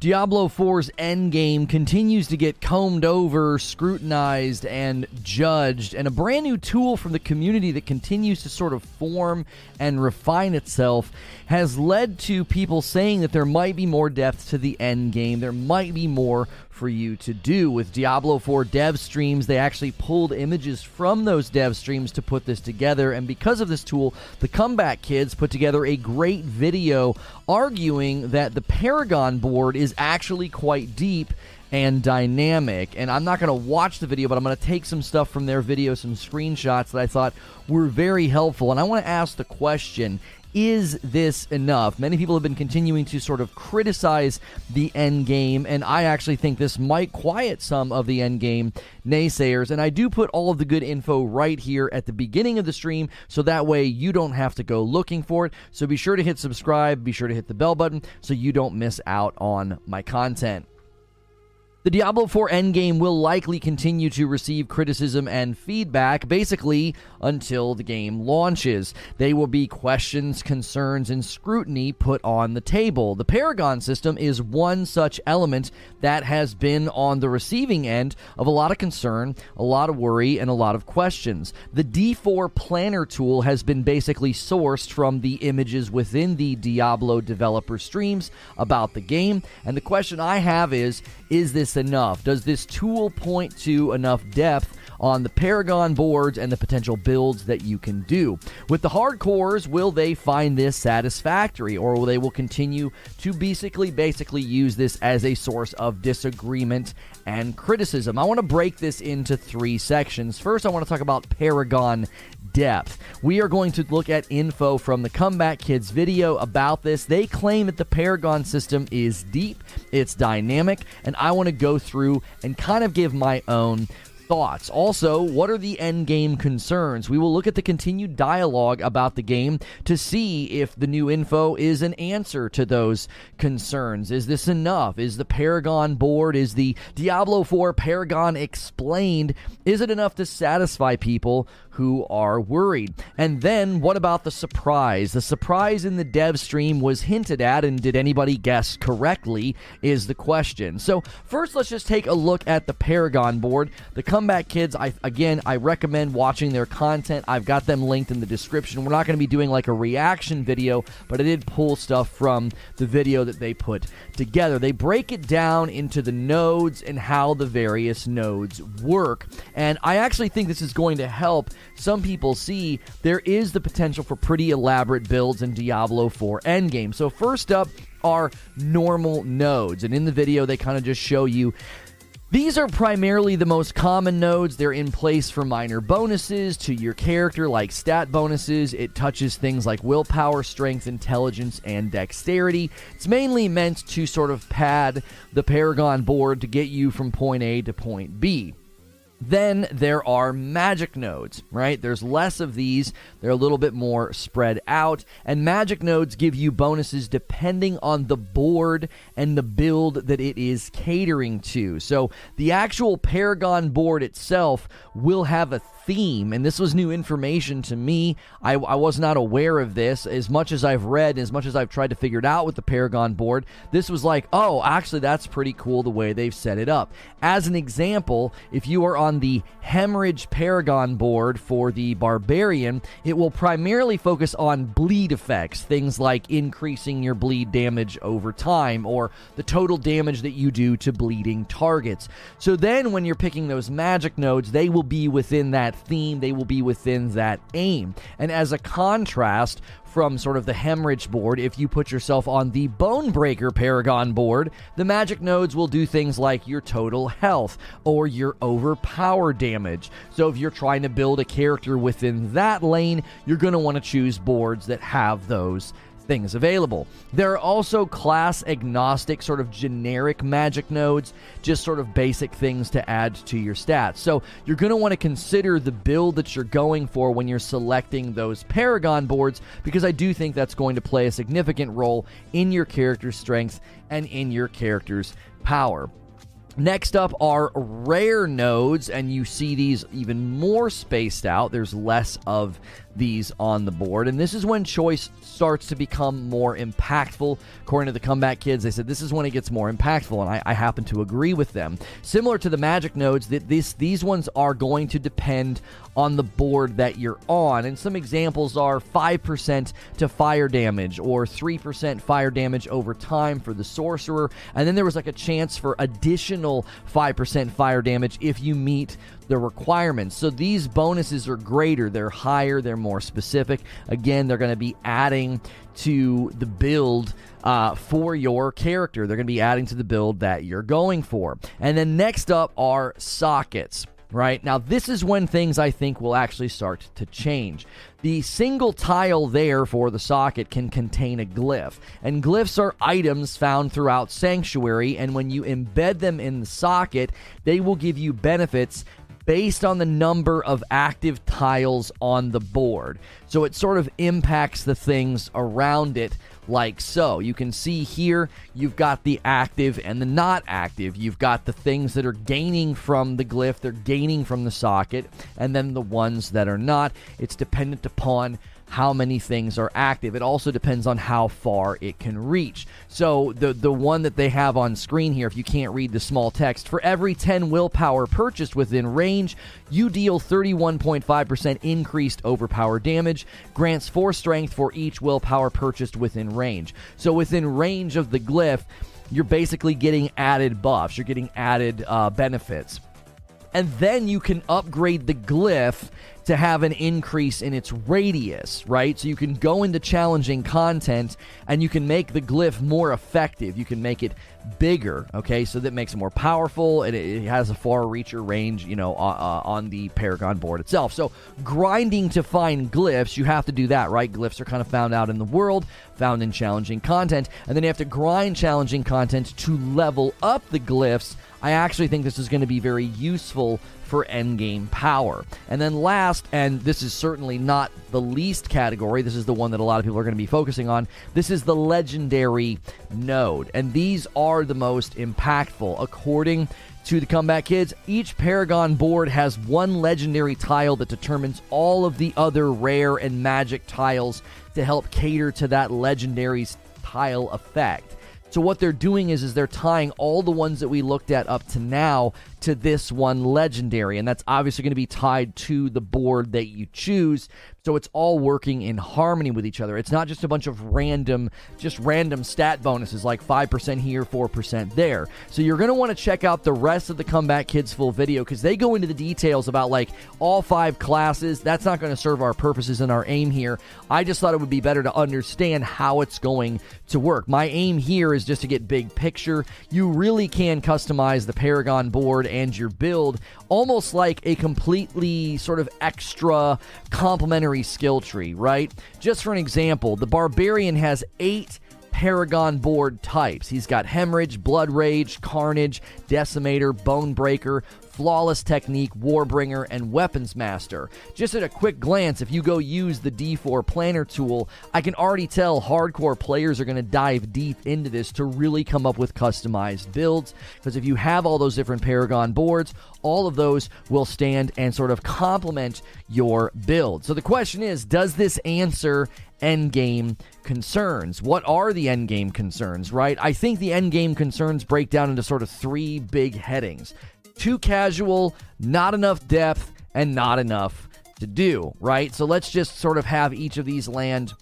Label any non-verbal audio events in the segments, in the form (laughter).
Diablo 4's endgame continues to get combed over, scrutinized, and judged, and a brand new tool from the community that continues to sort of form and refine itself has led to people saying that there might be more depth to the endgame. There might be more for you to do. With Diablo 4 dev streams, they actually pulled images from those dev streams to put this together. And because of this tool, the Comeback Kids put together a great video arguing that the Paragon board is actually quite deep and dynamic. And I'm not going to watch the video, but I'm going to take some stuff from their video, some screenshots that I thought were very helpful. And I want to ask the question is this enough? Many people have been continuing to sort of criticize the end game, and I actually think this might quiet some of the end game naysayers. And I do put all of the good info right here at the beginning of the stream, so that way you don't have to go looking for it. So be sure to hit subscribe, be sure to hit the bell button so you don't miss out on my content. The Diablo 4 endgame will likely continue to receive criticism and feedback basically until the game launches. They will be questions, concerns, and scrutiny put on the table. The Paragon system is one such element that has been on the receiving end of a lot of concern, a lot of worry, and a lot of questions. The D4 Planner tool has been basically sourced from the images within the Diablo developer streams about the game, and the question I have is is this enough? Does this tool point to enough depth on the Paragon boards and the potential builds that you can do? With the hardcores, will they find this satisfactory or will they will continue to basically basically use this as a source of disagreement and criticism? I want to break this into three sections. First, I want to talk about Paragon depth. We are going to look at info from the Comeback Kids video about this. They claim that the Paragon system is deep, it's dynamic, and I want to go through and kind of give my own thoughts. Also, what are the end game concerns? We will look at the continued dialogue about the game to see if the new info is an answer to those concerns. Is this enough? Is the Paragon board, is the Diablo 4 Paragon explained? Is it enough to satisfy people who are worried? And then what about the surprise? The surprise in the dev stream was hinted at, and did anybody guess correctly? Is the question. So, first, let's just take a look at the Paragon board. The Comeback Kids, I again, I recommend watching their content. I've got them linked in the description. We're not going to be doing like a reaction video, but I did pull stuff from the video that they put together. They break it down into the nodes and how the various nodes work. And I actually think this is going to help some people see there is the potential for pretty elaborate builds in Diablo 4 Endgame. So, first up are normal nodes. And in the video, they kind of just show you these are primarily the most common nodes. They're in place for minor bonuses to your character, like stat bonuses. It touches things like willpower, strength, intelligence, and dexterity. It's mainly meant to sort of pad the Paragon board to get you from point A to point B. Then there are magic nodes, right? There's less of these. They're a little bit more spread out. And magic nodes give you bonuses depending on the board and the build that it is catering to. So the actual Paragon board itself will have a theme, and this was new information to me. I, I, was not aware of this. As much as I've read, as much as I've tried to figure it out with the Paragon board, this was like, oh, actually, that's pretty cool the way they've set it up. As an example, if you are on the Hemorrhage Paragon board for the Barbarian, it will primarily focus on bleed effects, things like increasing your bleed damage over time or the total damage that you do to bleeding targets. So then, when you're picking those magic nodes, they will be within that that theme, they will be within that aim. And as a contrast, from sort of the hemorrhage board, if you put yourself on the Bonebreaker Paragon board, the magic nodes will do things like your total health or your overpower damage. So if you're trying to build a character within that lane, you're going to want to choose boards that have those things available. There are also class agnostic, sort of generic magic nodes, just sort of basic things to add to your stats. So you're going to want to consider the build that you're going for when you're selecting those Paragon boards, because I do think that's going to play a significant role in your character's strength and in your character's power. Next up are rare nodes, and you see these even more spaced out. There's less of these on the board. And this is when choice starts to become more impactful. According to the Comeback Kids, they said this is when it gets more impactful, and I, I happen to agree with them. Similar to the Magic nodes, that this these ones are going to depend on the board that you're on. And some examples are 5% to fire damage or 3% fire damage over time for the sorcerer. And then there was like a chance for additional 5% fire damage if you meet the requirements. So these bonuses are greater, they're higher, they're more specific. Again, they're going to be adding to the build uh, for your character. They're going to be adding to the build that you're going for. And then next up are sockets right? Now, this is when things I think will actually start to change. The single tile there for the socket can contain a glyph, and glyphs are items found throughout Sanctuary, and when you embed them in the socket, they will give you benefits based on the number of active tiles on the board. So it sort of impacts the things around it like so. You can see here you've got the active and the not active. You've got the things that are gaining from the glyph, they're gaining from the socket, and then the ones that are not. It's dependent upon how many things are active. It also depends on how far it can reach. So the the one that they have on screen here, if you can't read the small text, for every 10 willpower purchased within range, you deal 31.5% increased overpower damage, grants 4 strength for each willpower purchased within range. So within range of the glyph, you're basically getting added buffs, you're getting added uh, benefits. And then you can upgrade the glyph to have an increase in its radius, right? So you can go into challenging content and you can make the glyph more effective. You can make it bigger, okay? So that makes it more powerful and it, has a far reacher range, you know, uh, on the Paragon board itself. So grinding to find glyphs, you have to do that, right? Glyphs are kind of found out in the world, found in challenging content, and then you have to grind challenging content to level up the glyphs. I actually think this is going to be very useful for endgame power. And then last, and this is certainly not the least category, this is the one that a lot of people are going to be focusing on, this is the legendary node. And these are the most impactful. According to the Comeback Kids, each Paragon board has one legendary tile that determines all of the other rare and magic tiles to help cater to that legendary tile effect. So what they're doing is is they're tying all the ones that we looked at up to now to this one legendary and that's obviously going to be tied to the board that you choose so it's all working in harmony with each other. It's not just a bunch of random, just random stat bonuses like 5% here, 4% there. So you're going to want to check out the rest of the Comeback Kids full video because they go into the details about like all five classes. That's not going to serve our purposes and our aim here. I just thought it would be better to understand how it's going to work. My aim here is just to get big picture. You really can customize the Paragon board and your build almost like a completely sort of extra complementary skill tree, right? Just for an example, the Barbarian has eight Paragon board types. He's got Hemorrhage, Blood Rage, Carnage, Decimator, Bone Breaker, Flawless Technique, Warbringer, and Weapons Master. Just at a quick glance, if you go use the D4 Planner tool, I can already tell hardcore players are going to dive deep into this to really come up with customized builds. Because if you have all those different Paragon boards, all of those will stand and sort of complement your build. So the question is does this answer endgame concerns. What are the endgame concerns, right? I think the endgame concerns break down into sort of three big headings too casual, not enough depth, and not enough to do, right? So let's just sort of have each of these land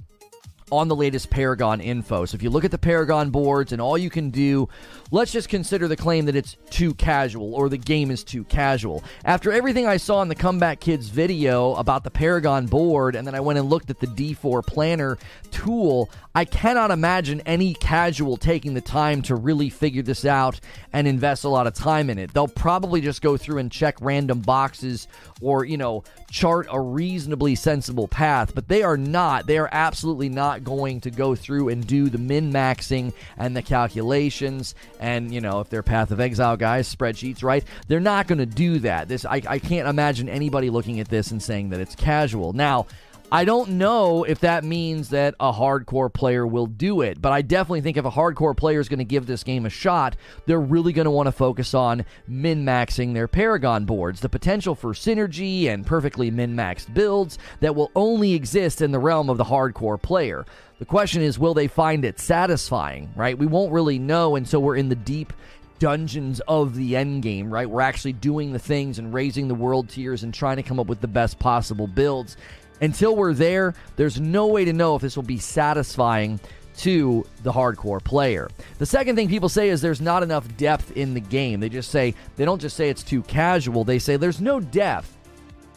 on the latest Paragon info. So if you look at the Paragon boards and all you can do, let's just consider the claim that it's too casual or the game is too casual. After everything I saw in the Comeback Kids video about the Paragon board, and then I went and looked at the D4 Planner tool, I cannot imagine any casual taking the time to really figure this out and invest a lot of time in it. They'll probably just go through and check random boxes or, you know, chart a reasonably sensible path, but they are not. They are absolutely not going to go through and do the min maxing and the calculations. And, you know, if they're Path of Exile guys, spreadsheets, right? They're not going to do that. This I, I can't imagine anybody looking at this and saying that it's casual. Now, I don't know if that means that a hardcore player will do it, but I definitely think if a hardcore player is going to give this game a shot, they're really going to want to focus on min maxing their Paragon boards. The potential for synergy and perfectly min maxed builds that will only exist in the realm of the hardcore player. The question is, will they find it satisfying, right? We won't really know until we're in the deep dungeons of the end game, right? We're actually doing the things and raising the world tiers and trying to come up with the best possible builds. Until we're there, there's no way to know if this will be satisfying to the hardcore player. The second thing people say is there's not enough depth in the game. They just say, they don't just say it's too casual, they say there's no depth.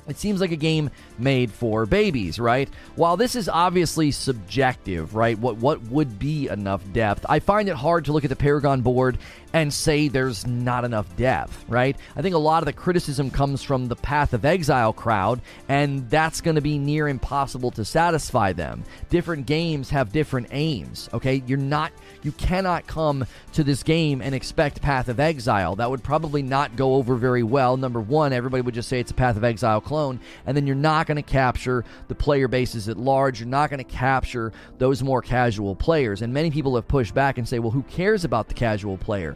It seems like a game made for babies, right? While this is obviously subjective, right? What what would be enough depth? I find it hard to look at the Paragon board and say there's not enough depth, right? I think a lot of the criticism comes from the Path of Exile crowd, and that's going to be near impossible to satisfy them. Different games have different aims, okay? You're not you cannot come to this game and expect Path of Exile. That would probably not go over very well. Number 1, everybody would just say it's a Path of Exile clone, and then you're not going to capture the player bases at large. You're not going to capture those more casual players. And many people have pushed back and say, well, who cares about the casual player?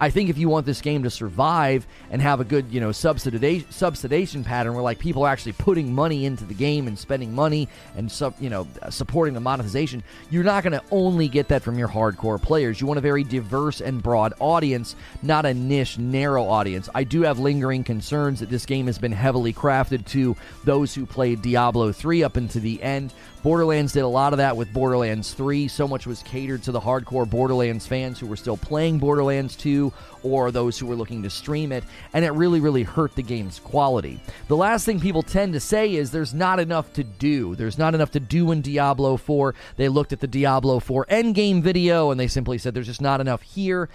I think if you want this game to survive and have a good, you know, subsidization, subsidization pattern where like people are actually putting money into the game and spending money and sub, you know, supporting the monetization, you're not going to only get that from your hardcore players. You want a very diverse and broad audience, not a niche, narrow audience. I do have lingering concerns that this game has been heavily crafted to those who played Diablo 3 up into the end. Borderlands did a lot of that with Borderlands 3. So much was catered to the hardcore Borderlands fans who were still playing Borderlands 2 or those who were looking to stream it, and it really, really hurt the game's quality. The last thing people tend to say is there's not enough to do. There's not enough to do in Diablo 4. They looked at the Diablo 4 endgame video and they simply said there's just not enough here.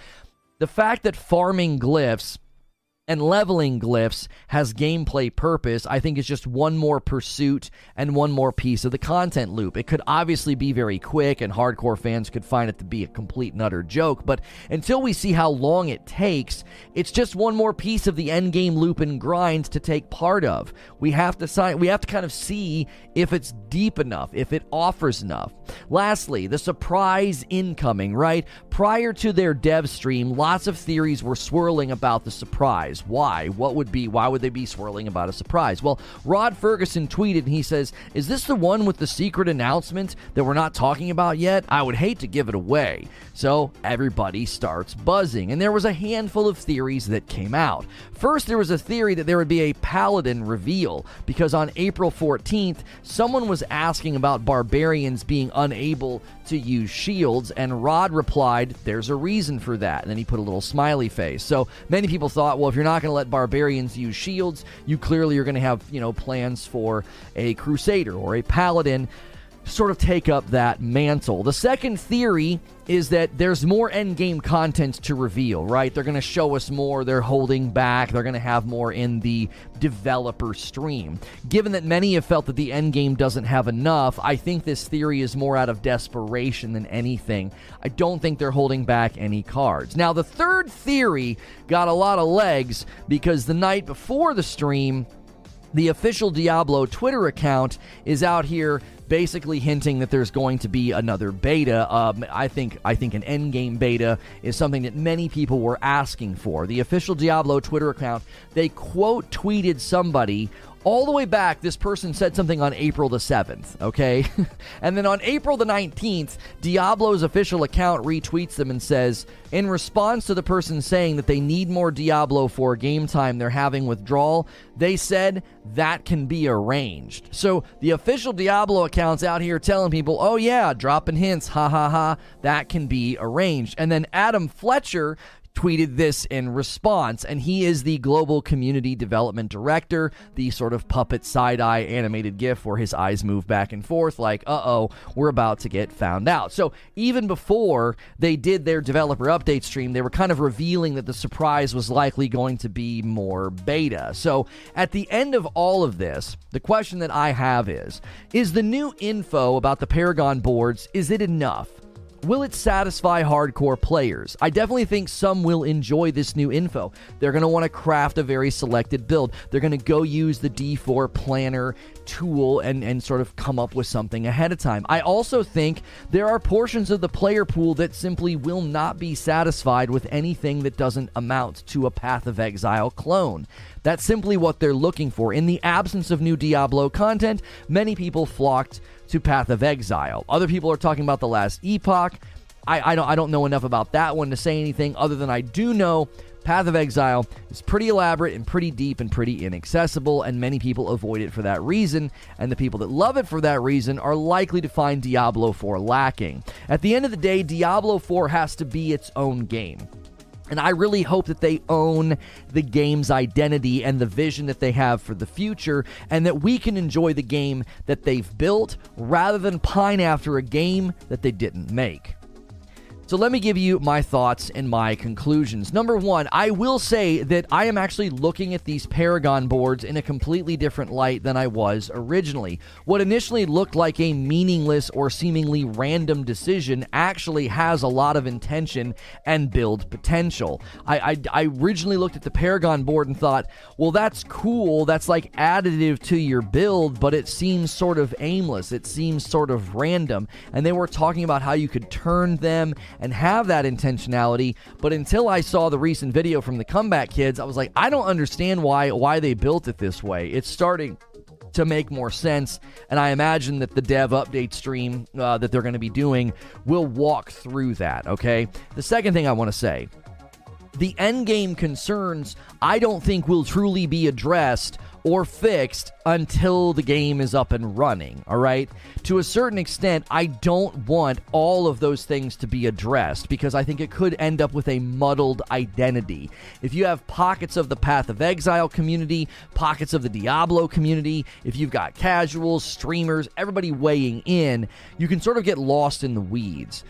The fact that farming glyphs and leveling glyphs has gameplay purpose, I think is just one more pursuit and one more piece of the content loop. It could obviously be very quick, and hardcore fans could find it to be a complete and utter joke, but until we see how long it takes, it's just one more piece of the endgame loop and grind to take part of. We have to sign, we have to kind of see if it's deep enough, if it offers enough. Lastly, the surprise incoming, right? Prior to their dev stream, lots of theories were swirling about the surprise surprise. Why? What would be, why would they be swirling about a surprise? Well, Rod Fergusson tweeted and he says, Is this the one with the secret announcement that we're not talking about yet? I would hate to give it away. So everybody starts buzzing, and there was a handful of theories that came out. First, there was a theory that there would be a Paladin reveal, because on April 14th, someone was asking about barbarians being unable to use shields, and Rod replied, There's a reason for that. And then he put a little smiley face. So many people thought, well, if you're not going to let barbarians use shields, you clearly are going to have, you know, plans for a crusader or a paladin sort of take up that mantle. The second theory is that there's more endgame content to reveal, right? They're going to show us more, they're holding back, they're going to have more in the developer stream. Given that many have felt that the endgame doesn't have enough, I think this theory is more out of desperation than anything. I don't think they're holding back any cards. Now, the third theory got a lot of legs because the night before the stream, the official Diablo Twitter account is out here basically hinting that there's going to be another beta. Um, I think I think an endgame beta is something that many people were asking for. The official Diablo Twitter account they quote tweeted somebody all the way back, this person said something on April the 7th, okay? (laughs) and then on April the 19th, Diablo's official account retweets them and says, in response to the person saying that they need more Diablo for game time, they're having withdrawal, they said that can be arranged. So the official Diablo account's out here telling people, oh yeah, dropping hints, ha ha ha, that can be arranged. And then Adam Fletcher tweeted this in response, and he is the global community development director, the sort of puppet side eye animated GIF where his eyes move back and forth, like, uh oh, we're about to get found out. So even before they did their developer update stream, they were kind of revealing that the surprise was likely going to be more beta. So at the end of all of this, the question that I have is Is the new info about the Paragon boards, is it enough? Will it satisfy hardcore players? I definitely think some will enjoy this new info. They're going to want to craft a very selected build. They're going to go use the D4 planner tool and, and sort of come up with something ahead of time. I also think there are portions of the player pool that simply will not be satisfied with anything that doesn't amount to a Path of Exile clone. That's simply what they're looking for. In the absence of new Diablo content, many people flocked to Path of Exile. Other people are talking about the last epoch. I, I, don't, I don't know enough about that one to say anything other than I do know Path of Exile is pretty elaborate and pretty deep and pretty inaccessible, and many people avoid it for that reason. And the people that love it for that reason are likely to find Diablo 4 lacking. At the end of the day, Diablo 4 has to be its own game. And I really hope that they own the game's identity and the vision that they have for the future, and that we can enjoy the game that they've built rather than pine after a game that they didn't make. So let me give you my thoughts and my conclusions. Number one, I will say that I am actually looking at these Paragon boards in a completely different light than I was originally. What initially looked like a meaningless or seemingly random decision actually has a lot of intention and build potential. I, I, I originally looked at the Paragon board and thought, well, that's cool. That's like additive to your build, but it seems sort of aimless. It seems sort of random. And they were talking about how you could turn them and have that intentionality. But until I saw the recent video from the comeback kids, I was like, I don't understand why why they built it this way. It's starting to make more sense. And I imagine that the dev update stream uh, that they're going to be doing will walk through that. Okay. The second thing I want to say the end game concerns I don't think will truly be addressed or fixed until the game is up and running, all right? To a certain extent, I don't want all of those things to be addressed because I think it could end up with a muddled identity. If you have pockets of the Path of Exile community, pockets of the Diablo community, if you've got casuals, streamers, everybody weighing in, you can sort of get lost in the weeds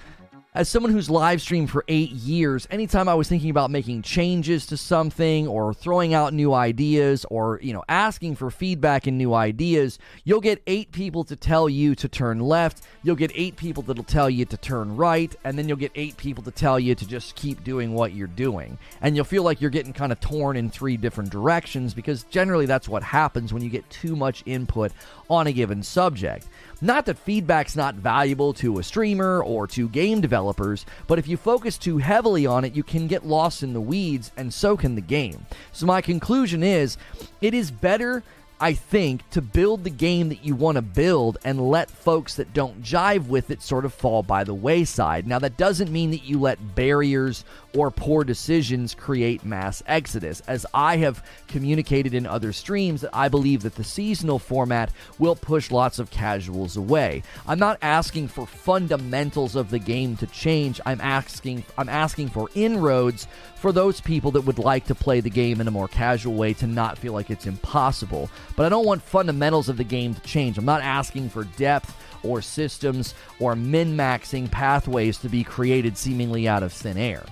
as someone who's live streamed for eight years, anytime I was thinking about making changes to something or throwing out new ideas or, you know, asking for feedback and new ideas, you'll get eight people to tell you to turn left. You'll get eight people that'll tell you to turn right. And then you'll get eight people to tell you to just keep doing what you're doing. And you'll feel like you're getting kind of torn in three different directions because generally that's what happens when you get too much input on a given subject. Not that feedback's not valuable to a streamer or to game developers, but if you focus too heavily on it, you can get lost in the weeds, and so can the game. So, my conclusion is it is better I think, to build the game that you want to build and let folks that don't jive with it sort of fall by the wayside. Now, that doesn't mean that you let barriers or poor decisions create mass exodus. As I have communicated in other streams, I believe that the seasonal format will push lots of casuals away. I'm not asking for fundamentals of the game to change. I'm asking I'm asking for inroads for those people that would like to play the game in a more casual way to not feel like it's impossible. But I don't want fundamentals of the game to change. I'm not asking for depth or systems or min maxing pathways to be created seemingly out of thin air.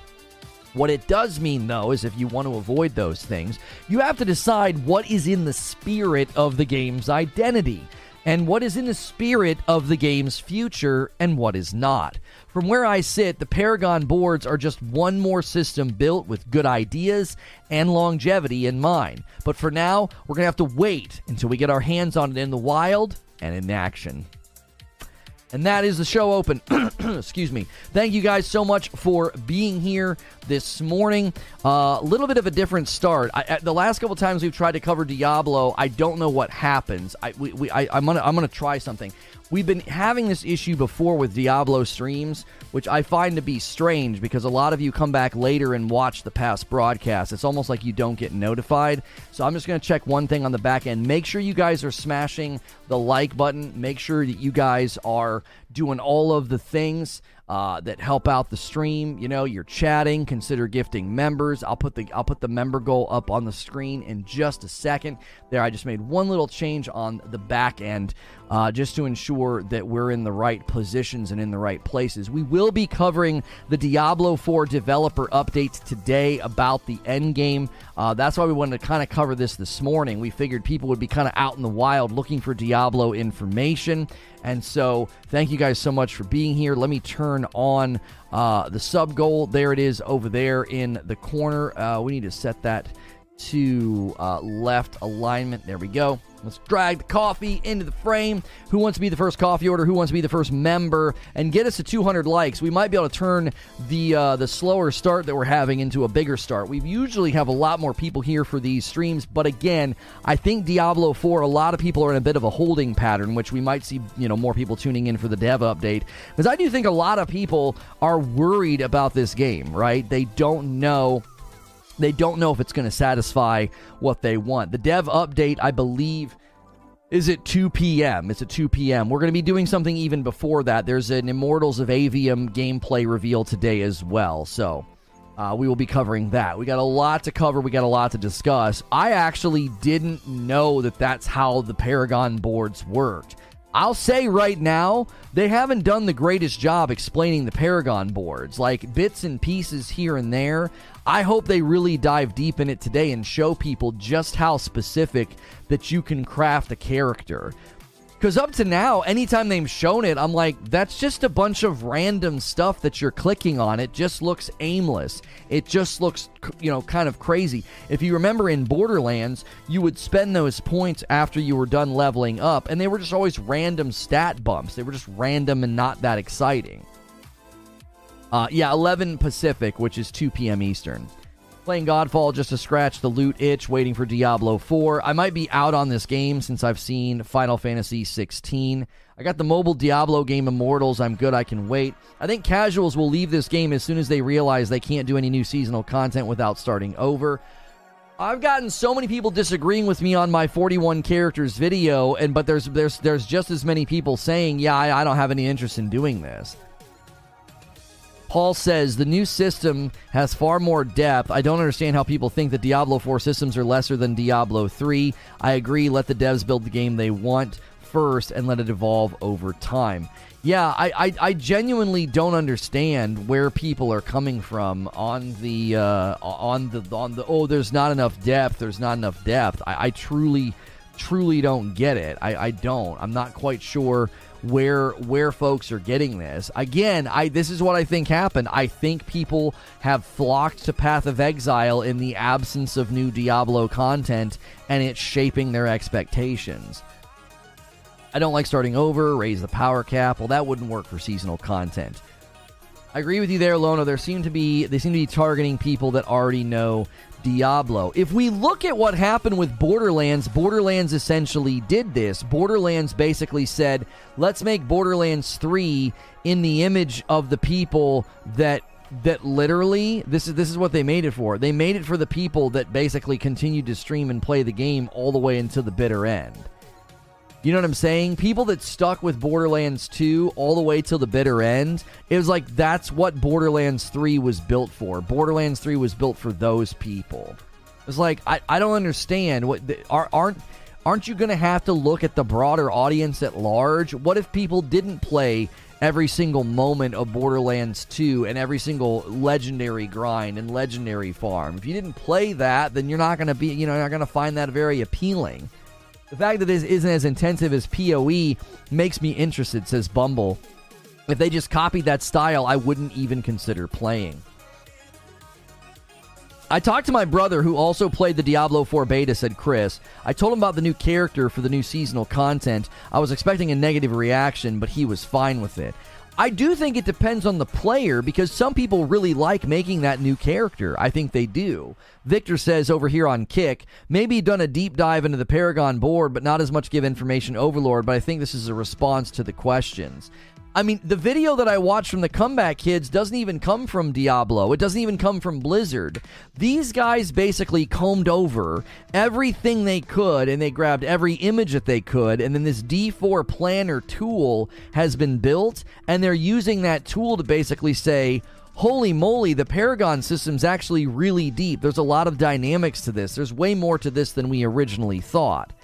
What it does mean, though, is if you want to avoid those things, you have to decide what is in the spirit of the game's identity and what is in the spirit of the game's future and what is not. From where I sit, the Paragon boards are just one more system built with good ideas and longevity in mind. But for now, we're going to have to wait until we get our hands on it in the wild and in action. And that is the show open. (clears throat) Excuse me. Thank you guys so much for being here this morning. A uh, little bit of a different start. I, the last couple times we've tried to cover Diablo, I don't know what happens. I, we, we, I, I'm gonna I'm gonna try something. We've been having this issue before with Diablo streams, which I find to be strange because a lot of you come back later and watch the past broadcast. It's almost like you don't get notified. So I'm just going to check one thing on the back end. Make sure you guys are smashing the like button. Make sure that you guys are doing all of the things uh, that help out the stream. You know, you're chatting. Consider gifting members. I'll put the I'll put the member goal up on the screen in just a second. There, I just made one little change on the back end uh, just to ensure that we're in the right positions and in the right places. We will be covering the Diablo 4 developer updates today about the end game. Uh, that's why we wanted to kind of cover this this morning. We figured people would be kind of out in the wild looking for Diablo information. And so, thank you guys so much for being here. Let me turn on uh, the sub goal. There it is over there in the corner. Uh, we need to set that to uh, left alignment. There we go. Let's drag the coffee into the frame. Who wants to be the first coffee order? Who wants to be the first member? And get us to 200 likes. We might be able to turn the uh, the slower start that we're having into a bigger start. We usually have a lot more people here for these streams, but again, I think Diablo 4. A lot of people are in a bit of a holding pattern, which we might see you know more people tuning in for the dev update because I do think a lot of people are worried about this game. Right? They don't know they don't know if it's going to satisfy what they want. The dev update, I believe, is at 2 p.m. It's at 2 p.m. We're going to be doing something even before that. There's an Immortals of Aveum gameplay reveal today as well. So uh, we will be covering that. We got a lot to cover. We got a lot to discuss. I actually didn't know that that's how the Paragon boards worked. I'll say right now, they haven't done the greatest job explaining the Paragon boards, like bits and pieces here and there. I hope they really dive deep in it today and show people just how specific that you can craft a character. Because up to now, anytime they've shown it, I'm like, that's just a bunch of random stuff that you're clicking on. It just looks aimless. It just looks, you know, kind of crazy. If you remember in Borderlands, you would spend those points after you were done leveling up, and they were just always random stat bumps. They were just random and not that exciting. Uh, yeah, 11 Pacific, which is 2 p.m. Eastern. Playing Godfall just to scratch the loot itch, waiting for Diablo 4. I might be out on this game since I've seen Final Fantasy 16. I got the mobile Diablo game Immortals. I'm good. I can wait. I think casuals will leave this game as soon as they realize they can't do any new seasonal content without starting over. I've gotten so many people disagreeing with me on my 41 characters video, and but there's there's there's just as many people saying, "Yeah, I, I don't have any interest in doing this." Paul says the new system has far more depth. I don't understand how people think that Diablo 4 systems are lesser than Diablo 3. I agree, let the devs build the game they want first and let it evolve over time. Yeah, I, I, I genuinely don't understand where people are coming from on the uh, on the on the oh there's not enough depth there's not enough depth I, I truly truly don't get it I, I don't I'm not quite sure where where folks are getting this. Again, I this is what I think happened. I think people have flocked to Path of Exile in the absence of new Diablo content and it's shaping their expectations. I don't like starting over, raise the power cap. Well, that wouldn't work for seasonal content. I agree with you there, Lono. There seem to be they seem to be targeting people that already know Diablo. If we look at what happened with Borderlands, Borderlands essentially did this. Borderlands basically said, let's make Borderlands 3 in the image of the people that that literally this is this is what they made it for. They made it for the people that basically continued to stream and play the game all the way until the bitter end. You know what I'm saying? People that stuck with Borderlands 2 all the way till the bitter end, it was like that's what Borderlands 3 was built for. Borderlands 3 was built for those people. It's like I, I don't understand what are, aren't aren't you going to have to look at the broader audience at large? What if people didn't play every single moment of Borderlands 2 and every single legendary grind and legendary farm? If you didn't play that, then you're not going to be, you know, you're not going to find that very appealing. The fact that this isn't as intensive as PoE makes me interested, says Bumble. If they just copied that style, I wouldn't even consider playing. I talked to my brother who also played the Diablo 4 beta, said Chris. I told him about the new character for the new seasonal content. I was expecting a negative reaction, but he was fine with it. I do think it depends on the player because some people really like making that new character. I think they do. Victor says over here on Kick, maybe done a deep dive into the Paragon board, but not as much give information overlord, but I think this is a response to the questions. I mean, the video that I watched from the Comeback Kids doesn't even come from Diablo. It doesn't even come from Blizzard. These guys basically combed over everything they could and they grabbed every image that they could. And then this D4 planner tool has been built, and they're using that tool to basically say, holy moly, the Paragon system's actually really deep. There's a lot of dynamics to this. There's way more to this than we originally thought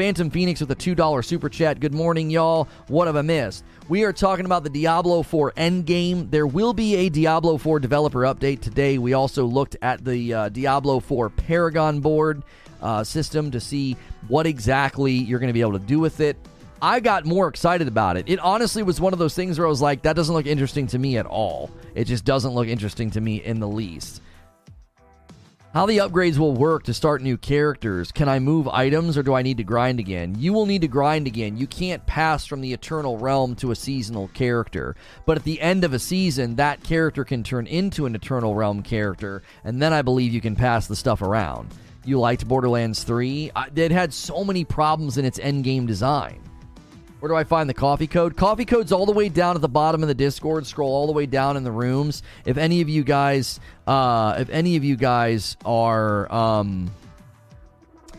Phantom Phoenix with a $2 super chat. Good morning, y'all. What have I missed? We are talking about the Diablo 4 Endgame. There will be a Diablo 4 developer update today. We also looked at the uh, Diablo 4 Paragon board uh, system to see what exactly you're going to be able to do with it. I got more excited about it. It honestly was one of those things where I was like, that doesn't look interesting to me at all. It just doesn't look interesting to me in the least. How the upgrades will work to start new characters. Can I move items or do I need to grind again? You will need to grind again. You can't pass from the Eternal Realm to a seasonal character. But at the end of a season, that character can turn into an Eternal Realm character, and then I believe you can pass the stuff around. You liked Borderlands 3? It had so many problems in its endgame design. Where do I find the coffee code? Coffee code's all the way down at the bottom of the Discord. Scroll all the way down in the rooms. If any of you guys, uh, if any of you guys are um,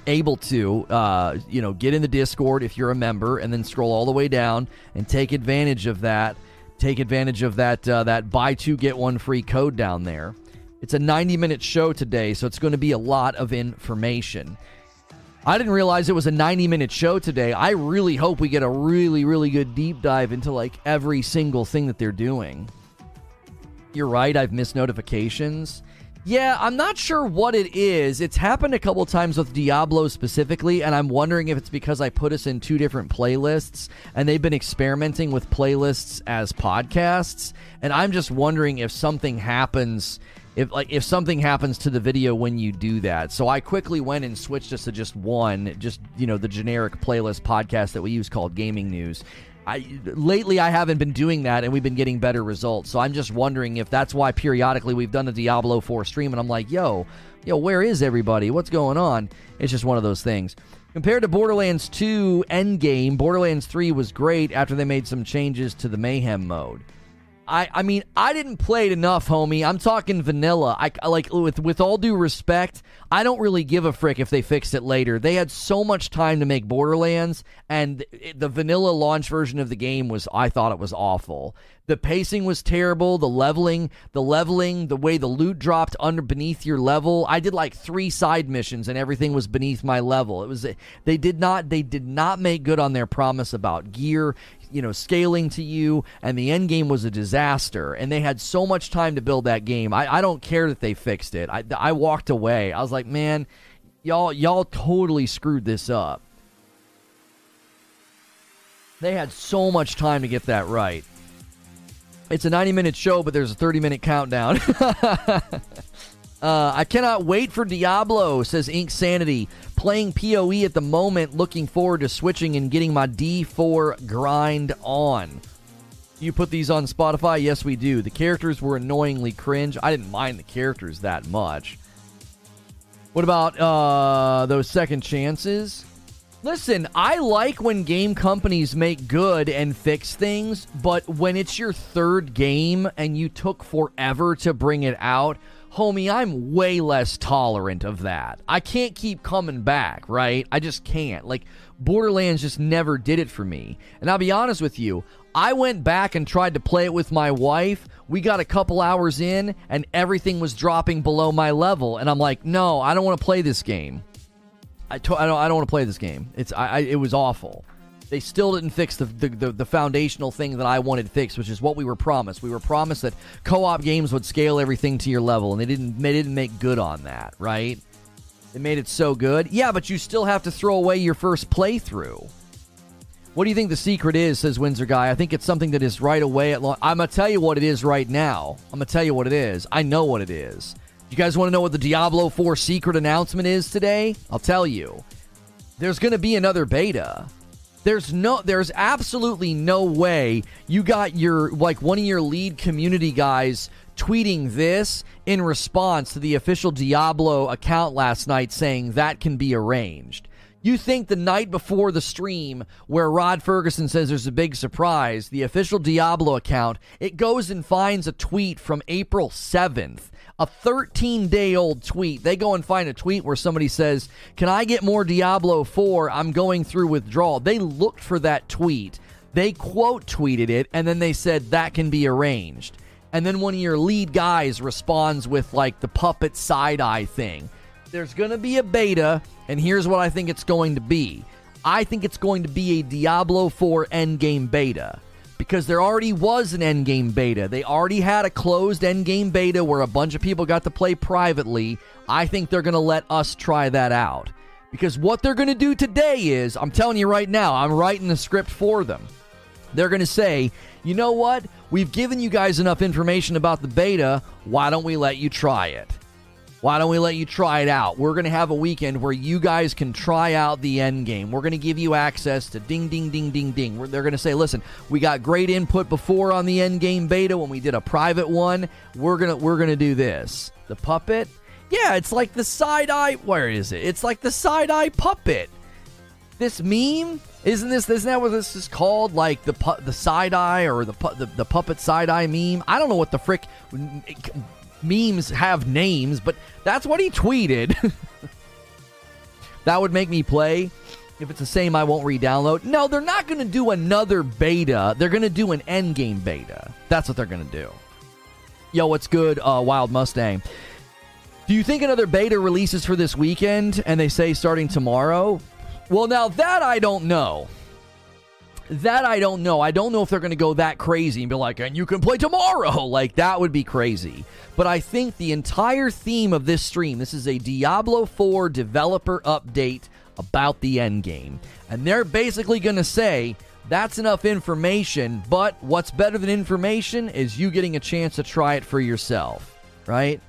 able to, uh, you know, get in the Discord if you're a member, and then scroll all the way down and take advantage of that. Take advantage of that uh, that buy two get one free code down there. It's a 90 minute show today, so it's going to be a lot of information. I didn't realize it was a 90 minute show today. I really hope we get a really, really good deep dive into like every single thing that they're doing. You're right, I've missed notifications. Yeah, I'm not sure what it is. It's happened a couple times with Diablo specifically, and I'm wondering if it's because I put us in two different playlists and they've been experimenting with playlists as podcasts. And I'm just wondering if something happens if like if something happens to the video when you do that. So I quickly went and switched us to just one, just you know, the generic playlist podcast that we use called Gaming News. I lately I haven't been doing that and we've been getting better results. So I'm just wondering if that's why periodically we've done a Diablo 4 stream and I'm like, "Yo, yo, where is everybody? What's going on?" It's just one of those things. Compared to Borderlands 2 Endgame, Borderlands 3 was great after they made some changes to the mayhem mode. I, I mean, I didn't play it enough, homie. I'm talking vanilla. I like with with all due respect, I don't really give a frick if they fixed it later. They had so much time to make Borderlands, and the vanilla launch version of the game was I thought it was awful. The pacing was terrible. The leveling, the leveling, the way the loot dropped under beneath your level. I did like three side missions, and everything was beneath my level. It was they did not they did not make good on their promise about gear you know scaling to you and the end game was a disaster. And they had so much time to build that game. I, I don't care that they fixed it. I, I walked away. I was like man y'all y'all totally screwed this up. They had so much time to get that right. It's a 90 minute show but there's a 30 minute countdown (laughs) Uh, I cannot wait for Diablo, says Ink Sanity. Playing PoE at the moment, looking forward to switching and getting my D4 grind on. You put these on Spotify? Yes, we do. The characters were annoyingly cringe. I didn't mind the characters that much. What about uh, those second chances? Listen, I like when game companies make good and fix things, but when it's your third game and you took forever to bring it out, homie, I'm way less tolerant of that. I can't keep coming back, right? I just can't. Like, Borderlands just never did it for me. And I'll be honest with you, I went back and tried to play it with my wife. We got a couple hours in, and everything was dropping below my level. And I'm like, no, I don't want to play this game. I, to- I don't, I don't want to play this game. It's I, I, it was awful. They still didn't fix the, the, the, the, foundational thing that I wanted fixed, which is what we were promised. We were promised that co-op games would scale everything to your level, and they didn't they didn't make good on that, right? They made it so good. Yeah, but you still have to throw away your first playthrough. What do you think the secret is, says Windsor Guy? I think it's something that is right away at launch. I'm going to tell you what it is right now. I'm going to tell you what it is. I know what it is. You guys want to know what the Diablo 4 secret announcement is today? I'll tell you. There's going to be another beta. There's no there's absolutely no way you got your like one of your lead community guys tweeting this in response to the official Diablo account last night saying that can be arranged. You think the night before the stream where Rod Fergusson says there's a big surprise, the official Diablo account, it goes and finds a tweet from April 7th a 13 day old tweet. They go and find a tweet where somebody says, Can I get more Diablo 4? I'm going through withdrawal. They looked for that tweet. They quote tweeted it, and then they said that can be arranged. And then one of your lead guys responds with like the puppet side eye thing. There's going to be a beta, and here's what I think it's going to be. I think it's going to be a Diablo 4 endgame beta because there already was an endgame beta. They already had a closed endgame beta where a bunch of people got to play privately. I think they're going to let us try that out. Because what they're going to do today is, I'm telling you right now, I'm writing the script for them. They're going to say, you know what? We've given you guys enough information about the beta. Why don't we let you try it? Why don't we let you try it out? We're going to have a weekend where you guys can try out the end game. We're going to give you access to ding, ding, ding, ding, ding. They're going to say, listen, we got great input before on the end game beta when we did a private one. We're gonna we're gonna do this. The puppet, yeah, it's like the side eye. Where is it? It's like the side eye puppet. This meme isn't this? Isn't that what this is called? Like the pu- the side eye or the, pu- the the puppet side eye meme? I don't know what the frick memes have names, but that's what he tweeted. (laughs) that would make me play. If it's the same, I won't re-download. No, they're not going to do another beta. They're going to do an endgame beta. That's what they're going to do. Yo, what's good, uh, Wild Mustang? Do you think another beta releases for this weekend and they say starting tomorrow? Well, now that I don't know. That I don't know. I don't know if they're going to go that crazy and be like, and you can play tomorrow. (laughs) Like, that would be crazy. But I think the entire theme of this stream, this is a Diablo 4 developer update about the end game. And they're basically going to say, that's enough information, but what's better than information is you getting a chance to try it for yourself, right?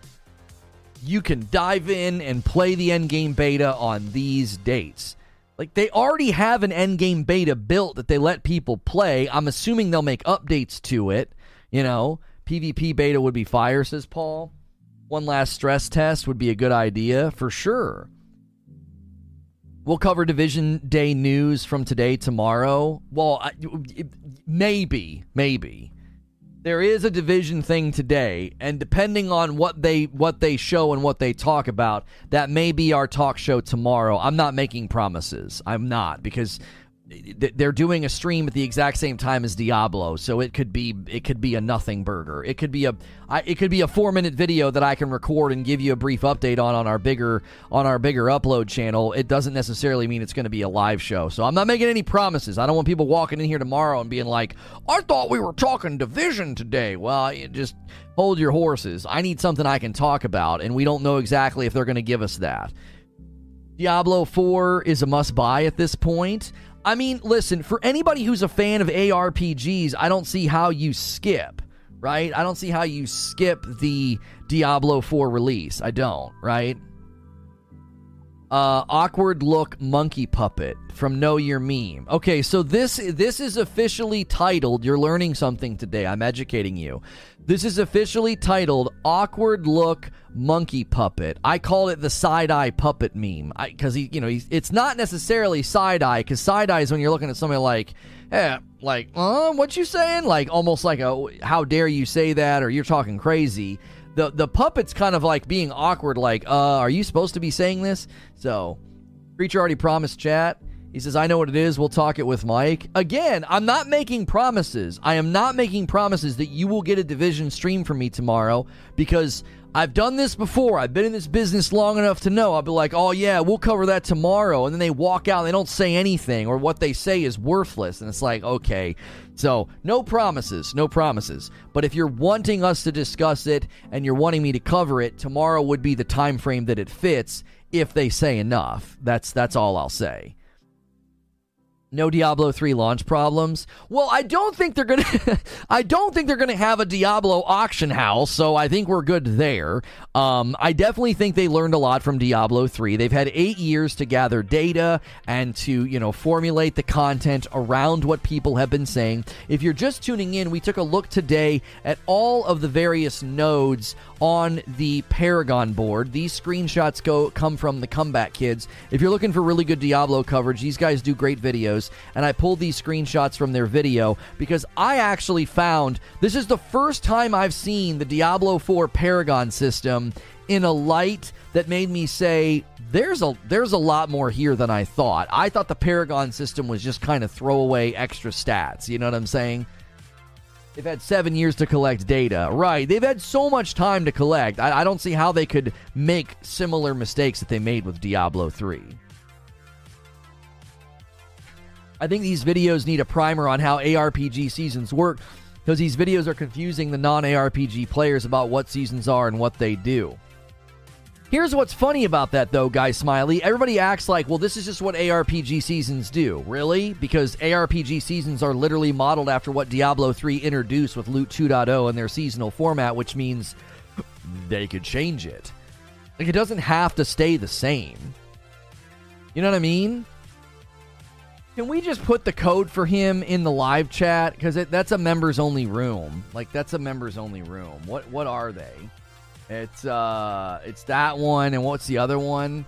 You can dive in and play the end game beta on these dates. Like they already have an endgame beta built that they let people play. I'm assuming they'll make updates to it. You know, PvP beta would be fire, says Paul. One last stress test would be a good idea for sure. We'll cover Division Day news from today tomorrow. Well, maybe, maybe there is a division thing today and depending on what they what they show and what they talk about that may be our talk show tomorrow. I'm not making promises. I'm not because they're doing a stream at the exact same time as Diablo, so it could be it could be a nothing burger. It could be a it could be a four minute video that I can record and give you a brief update on on our bigger on our bigger upload channel. It doesn't necessarily mean it's going to be a live show. So I'm not making any promises. I don't want people walking in here tomorrow and being like, "I thought we were talking division today." Well, just hold your horses. I need something I can talk about, and we don't know exactly if they're going to give us that. Diablo 4 is a must buy at this point. I mean, listen, for anybody who's a fan of ARPGs, I don't see how you skip, right? I don't see how you skip the Diablo 4 release. I don't, right? Uh, awkward look monkey puppet from Know Your Meme. Okay, so this this is officially titled. You're learning something today. I'm educating you. This is officially titled Awkward Look Monkey Puppet. I call it the side eye puppet meme because he, you know, he's, it's not necessarily side eye because side eye is when you're looking at somebody like, yeah, like, uh, what you saying? Like almost like a, how dare you say that, or you're talking crazy. The the puppet's kind of like being awkward, like, uh, are you supposed to be saying this? So, creature already promised chat. He says, I know what it is. We'll talk it with Mike. Again, I'm not making promises. I am not making promises that you will get a division stream from me tomorrow because I've done this before. I've been in this business long enough to know. I'll be like, oh, yeah, we'll cover that tomorrow. And then they walk out they don't say anything, or what they say is worthless. And it's like, okay. So, no promises, no promises. But if you're wanting us to discuss it and you're wanting me to cover it, tomorrow would be the time frame that it fits if they say enough. That's that's all I'll say no Diablo 3 launch problems. Well, I don't think they're going (laughs) to I don't think they're going to have a Diablo auction house, so I think we're good there. Um, I definitely think they learned a lot from Diablo 3. They've had 8 years to gather data and to, you know, formulate the content around what people have been saying. If you're just tuning in, we took a look today at all of the various nodes on the Paragon board. These screenshots go come from the Comeback Kids. If you're looking for really good Diablo coverage, these guys do great videos, and I pulled these screenshots from their video because I actually found this is the first time I've seen the Diablo 4 Paragon system in a light that made me say there's a there's a lot more here than I thought. I thought the Paragon system was just kind of throwaway extra stats, you know what I'm saying? They've had seven years to collect data. Right. They've had so much time to collect. I, I don't see how they could make similar mistakes that they made with Diablo 3. I think these videos need a primer on how ARPG seasons work because these videos are confusing the non ARPG players about what seasons are and what they do. Here's what's funny about that, though, Guy Smiley. Everybody acts like, well, this is just what ARPG seasons do. Really? Because ARPG seasons are literally modeled after what Diablo 3 introduced with Loot 2.0 and their seasonal format, which means (clears throat) they could change it. Like, it doesn't have to stay the same. You know what I mean? Can we just put the code for him in the live chat? Because that's a members only room. Like, that's a members only room. What What are they? It's uh, it's that one, and what's the other one?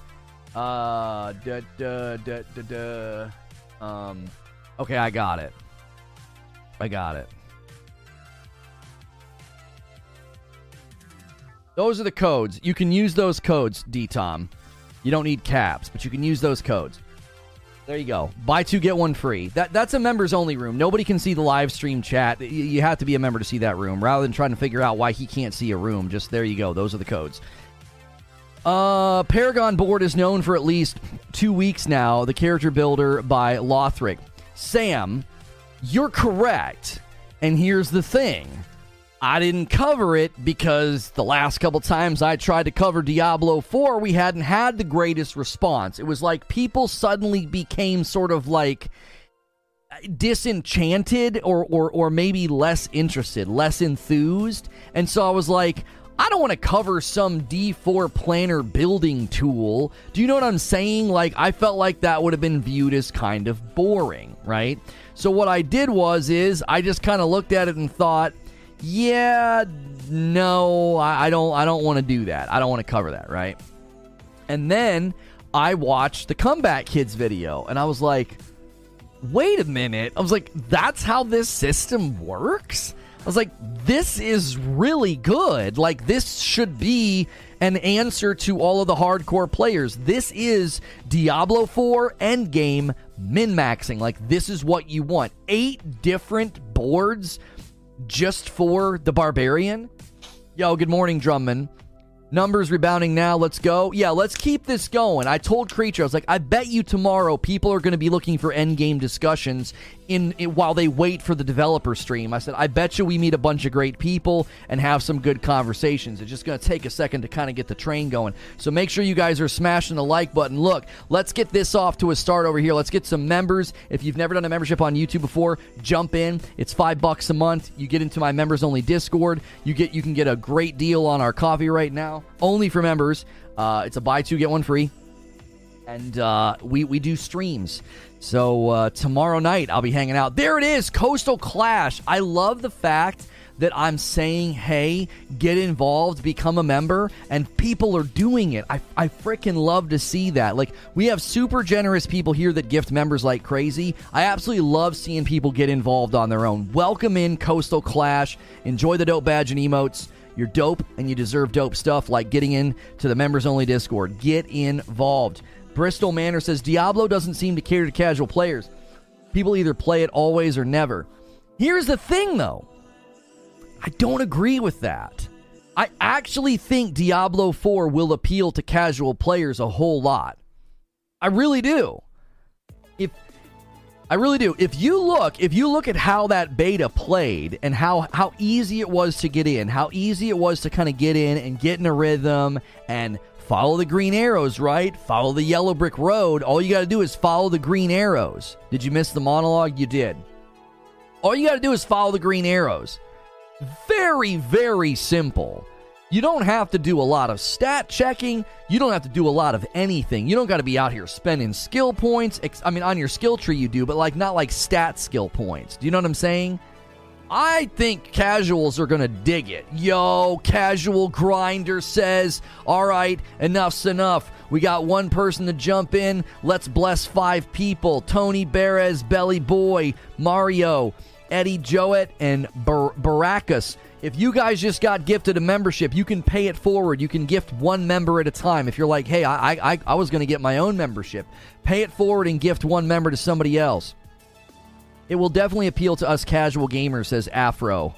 Uh, da da da da da. Um, okay, I got it. I got it. Those are the codes. You can use those codes, D Tom. You don't need caps, but you can use those codes. There you go. Buy two get one free. That that's a members only room. Nobody can see the live stream chat. You, you have to be a member to see that room. Rather than trying to figure out why he can't see a room, just there you go. Those are the codes. Uh, Paragon board is known for at least two weeks now. The character builder by Lothric. Sam, you're correct. And here's the thing. I didn't cover it because the last couple times I tried to cover Diablo 4, we hadn't had the greatest response. It was like people suddenly became sort of like uh, disenchanted or, or, or maybe less interested, less enthused. And so I was like, I don't want to cover some D4 planner building tool. Do you know what I'm saying? Like, I felt like that would have been viewed as kind of boring, right? So what I did was is I just kind of looked at it and thought, yeah, no, I, I don't I don't want to do that. I don't want to cover that, right? And then I watched the comeback kids video and I was like, wait a minute. I was like, that's how this system works? I was like, this is really good. Like, this should be an answer to all of the hardcore players. This is Diablo 4 endgame min maxing. Like, this is what you want. Eight different boards just for the Barbarian? Yo, good morning, Drummond. Numbers rebounding now. Let's go. Yeah, let's keep this going. I told Creature, I was like, I bet you tomorrow people are going to be looking for end game discussions in, in, while they wait for the developer stream. I said, I bet you we meet a bunch of great people and have some good conversations. It's just going to take a second to kind of get the train going. So make sure you guys are smashing the like button. Look, let's get this off to a start over here. Let's get some members. If you've never done a membership on YouTube before, jump in. It's five bucks a month. You get into my members only Discord. You get you can get a great deal on our coffee right now, only for members. Uh, it's a buy two get one free and uh, we we do streams. So uh, tomorrow night I'll be hanging out. There it is, Coastal Clash. I love the fact that I'm saying, hey, get involved, become a member, and people are doing it. I, I freaking love to see that. Like, we have super generous people here that gift members like crazy. I absolutely love seeing people get involved on their own. Welcome in Coastal Clash. Enjoy the dope badge and emotes. You're dope and you deserve dope stuff like getting in to the members only Discord. Get involved. Bristol Manor says Diablo doesn't seem to cater to casual players. People either play it always or never. Here's the thing, though I don't agree with that. I actually think Diablo 4 will appeal to casual players a whole lot. I really do. If I really do. If you look, if you look at how that beta played and how how easy it was to get in, how easy it was to kind of get in and get in a rhythm and follow the green arrows, right? Follow the yellow brick road. All you got to do is follow the green arrows. Did you miss the monologue? You did. All you got to do is follow the green arrows. Very, very simple. You don't have to do a lot of stat checking. You don't have to do a lot of anything. You don't got to be out here spending skill points. I mean, on your skill tree, you do, but like not like stat skill points. Do you know what I'm saying? I think casuals are going to dig it. Yo, casual grinder says, all right, enough's enough. We got one person to jump in. Let's bless five people Tony Beres, Belly Boy, Mario, Eddie Joet, and Bar- Baracus. If you guys just got gifted a membership, you can pay it forward. You can gift one member at a time. If you're like, hey, I, I, I was going to get my own membership, pay it forward and gift one member to somebody else. It will definitely appeal to us casual gamers, says Afro.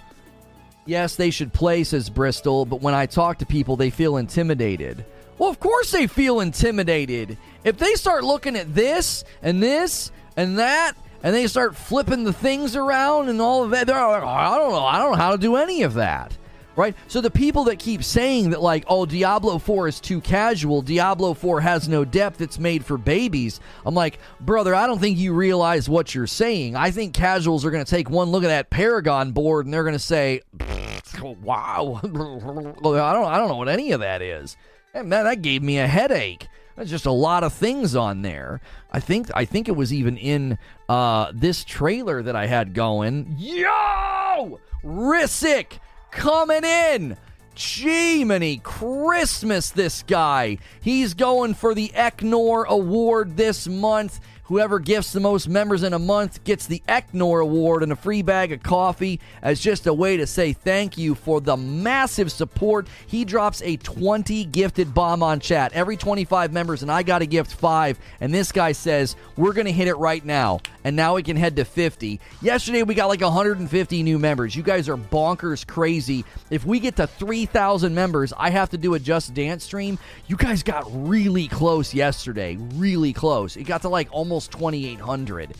Yes, they should play, says Bristol, but when I talk to people, they feel intimidated. Well, of course they feel intimidated. If they start looking at this and this and that and they start flipping the things around and all of that. They're like, oh, I don't know, I don't know how to do any of that. Right? So the people that keep saying that, like, oh, Diablo 4 is too casual, Diablo 4 has no depth, it's made for babies. I'm like, brother, I don't think you realize what you're saying. I think casuals are going to take one look at that Paragon board and they're going to say, (laughs) wow, (laughs) I don't, I don't know what any of that is. And man, that gave me a headache. There's just a lot of things on there. I think I think it was even in uh, this trailer that I had going. Yo, Risic coming in. Jiminy Christmas, this guy. He's going for the Eknor Award this month. Whoever gifts the most members in a month gets the Eknor Award and a free bag of coffee as just a way to say thank you for the massive support. He drops a 20 gifted bomb on chat. Every 25 members, and I got to gift five. And this guy says, We're going to hit it right now. And now we can head to 50. Yesterday, we got like 150 new members. You guys are bonkers crazy. If we get to 3,000 members, I have to do a Just Dance stream. You guys got really close yesterday. Really close. It got to like almost almost 2,800.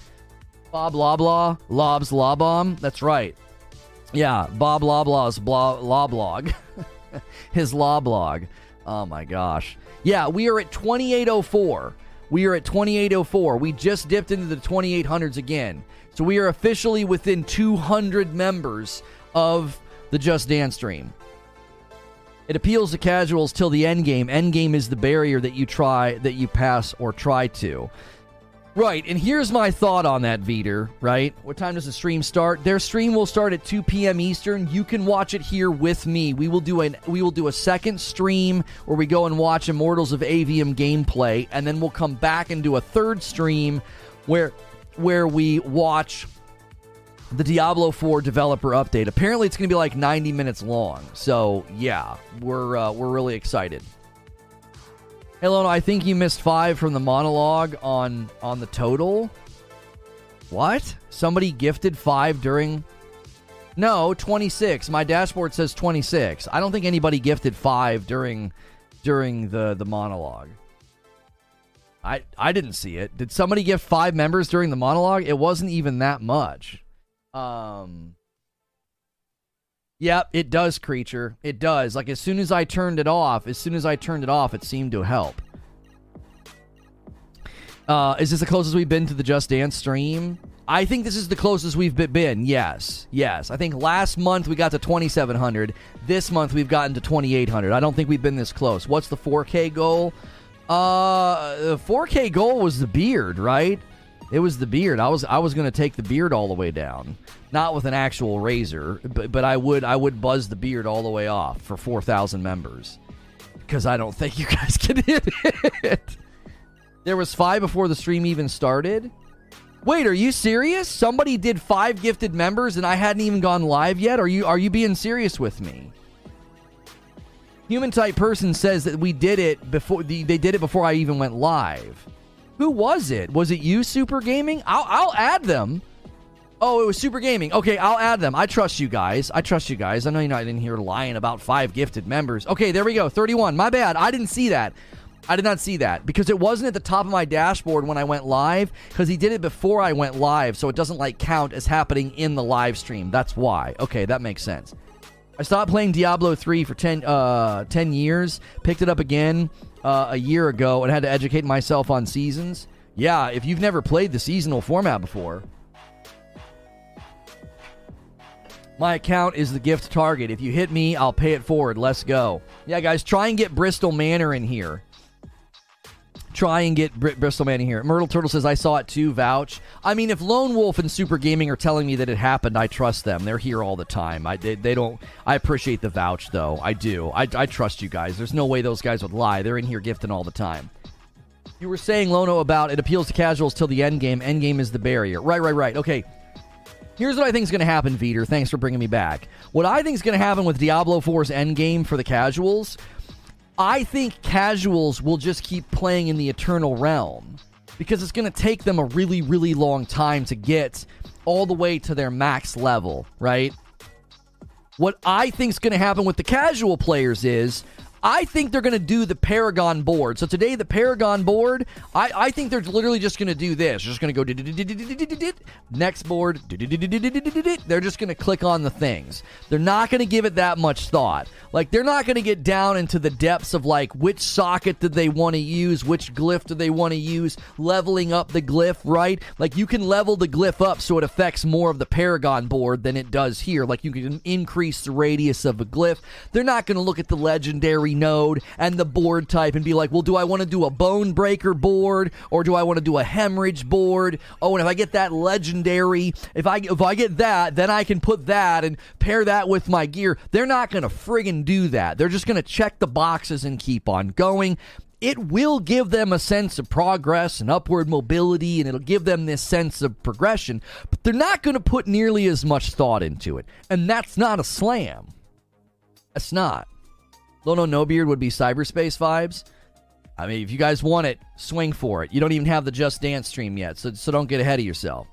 Bob Loblaw, Lobs Lobom. That's right. Yeah, Bob Loblaw's blah, law blog. (laughs) His law blog. Oh my gosh. Yeah, we are at 2804. We are at 2804. We just dipped into the 2800s again. So we are officially within 200 members of the Just Dance stream. It appeals to casuals till the end game. End game is the barrier that you try that you pass or try to. Right, and here's my thought on that, Veter, right? What time does the stream start? Their stream will start at 2 p.m. Eastern. You can watch it here with me. We will do an we will do a second stream where we go and watch Immortals of Aveum gameplay, and then we'll come back and do a third stream where where we watch the Diablo 4 developer update. Apparently it's to be like 90 minutes long. So, yeah, we're uh, we're really excited. Hey, Lono, I think you missed five from the monologue on on the total. What? Somebody gifted five during. No, 26. My dashboard says 26. I don't think anybody gifted five during during the the monologue. I I didn't see it. Did somebody gift five members during the monologue? It wasn't even that much. Um Yep, it does, creature. It does. Like as soon as I turned it off, as soon as I turned it off, it seemed to help. Uh, is this the closest we've been to the Just Dance stream? I think this is the closest we've been. Yes, yes. I think last month we got to 2,700. This month we've gotten to 2,800. I don't think we've been this close. What's the 4K goal? Uh, the 4K goal was the beard, right? It was the beard. I was I was going to take the beard all the way down, not with an actual razor, but but I would I would buzz the beard all the way off for four thousand members, because I don't think you guys (laughs) can hit it. There was five before the stream even started. Wait, are you serious? Somebody did five gifted members and I hadn't even gone live yet. Are you are you being serious with me? Human type person says that we did it before they did it before I even went live. Who was it? Was it you, Super Gaming? I'll, I'll add them. Oh, it was Super Gaming. Okay, I'll add them. I trust you guys. I trust you guys. I know you're not in here lying about five gifted members. Okay, there we go. 31. My bad. I didn't see that. I did not see that because it wasn't at the top of my dashboard when I went live because he did it before I went live, so it doesn't like count as happening in the live stream. That's why. Okay, that makes sense. I stopped playing Diablo 3 for 10, uh, 10 years, picked it up again uh, a year ago and had to educate myself on seasons. Yeah, if you've never played the seasonal format before, my account is the gift target. If you hit me, I'll pay it forward. Let's go. Yeah, guys, try and get Bristol Manor in here try and get Br- Bristol Manning here. Myrtle Turtle says, I saw it too, vouch. I mean, if Lone Wolf and Super Gaming are telling me that it happened, I trust them. They're here all the time. I, they, they don't, I appreciate the vouch, though. I do. I, I trust you guys. There's no way those guys would lie. They're in here gifting all the time. You were saying, Lono, about it appeals to casuals till the end game. End game is the barrier. Right, right, right. Okay. Here's what I think is going to happen, Veter. Thanks for bringing me back. What I think is going to happen with Diablo 4's end game for the casuals I think casuals will just keep playing in the Eternal Realm because it's going to take them a really, really long time to get all the way to their max level, right? What I think is going to happen with the casual players is I think they're going to do the Paragon board. So today, the Paragon board, I, I think they're literally just going to do this. They're just going to go next board. They're just going to click on the things. They're not going to give it that much thought. Like they're not going to get down into the depths of like which socket did they want to use, which glyph do they want to use, leveling up the glyph, right? Like you can level the glyph up so it affects more of the Paragon board than it does here. Like you can increase the radius of a glyph. They're not going to look at the legendary node and the board type and be like, well, do I want to do a bone breaker board or do I want to do a hemorrhage board? Oh, and if I get that legendary, if I if I get that, then I can put that and pair that with my gear. They're not going to friggin' do that. They're just going to check the boxes and keep on going it will give them a sense of progress and upward mobility and it'll give them this sense of progression, but they're not going to put nearly as much thought into it. And that's not a slam. That's not. Lono No Beard would be cyberspace vibes. I mean, if you guys want it, swing for it. You don't even have the Just Dance stream yet, so, so don't get ahead of yourself.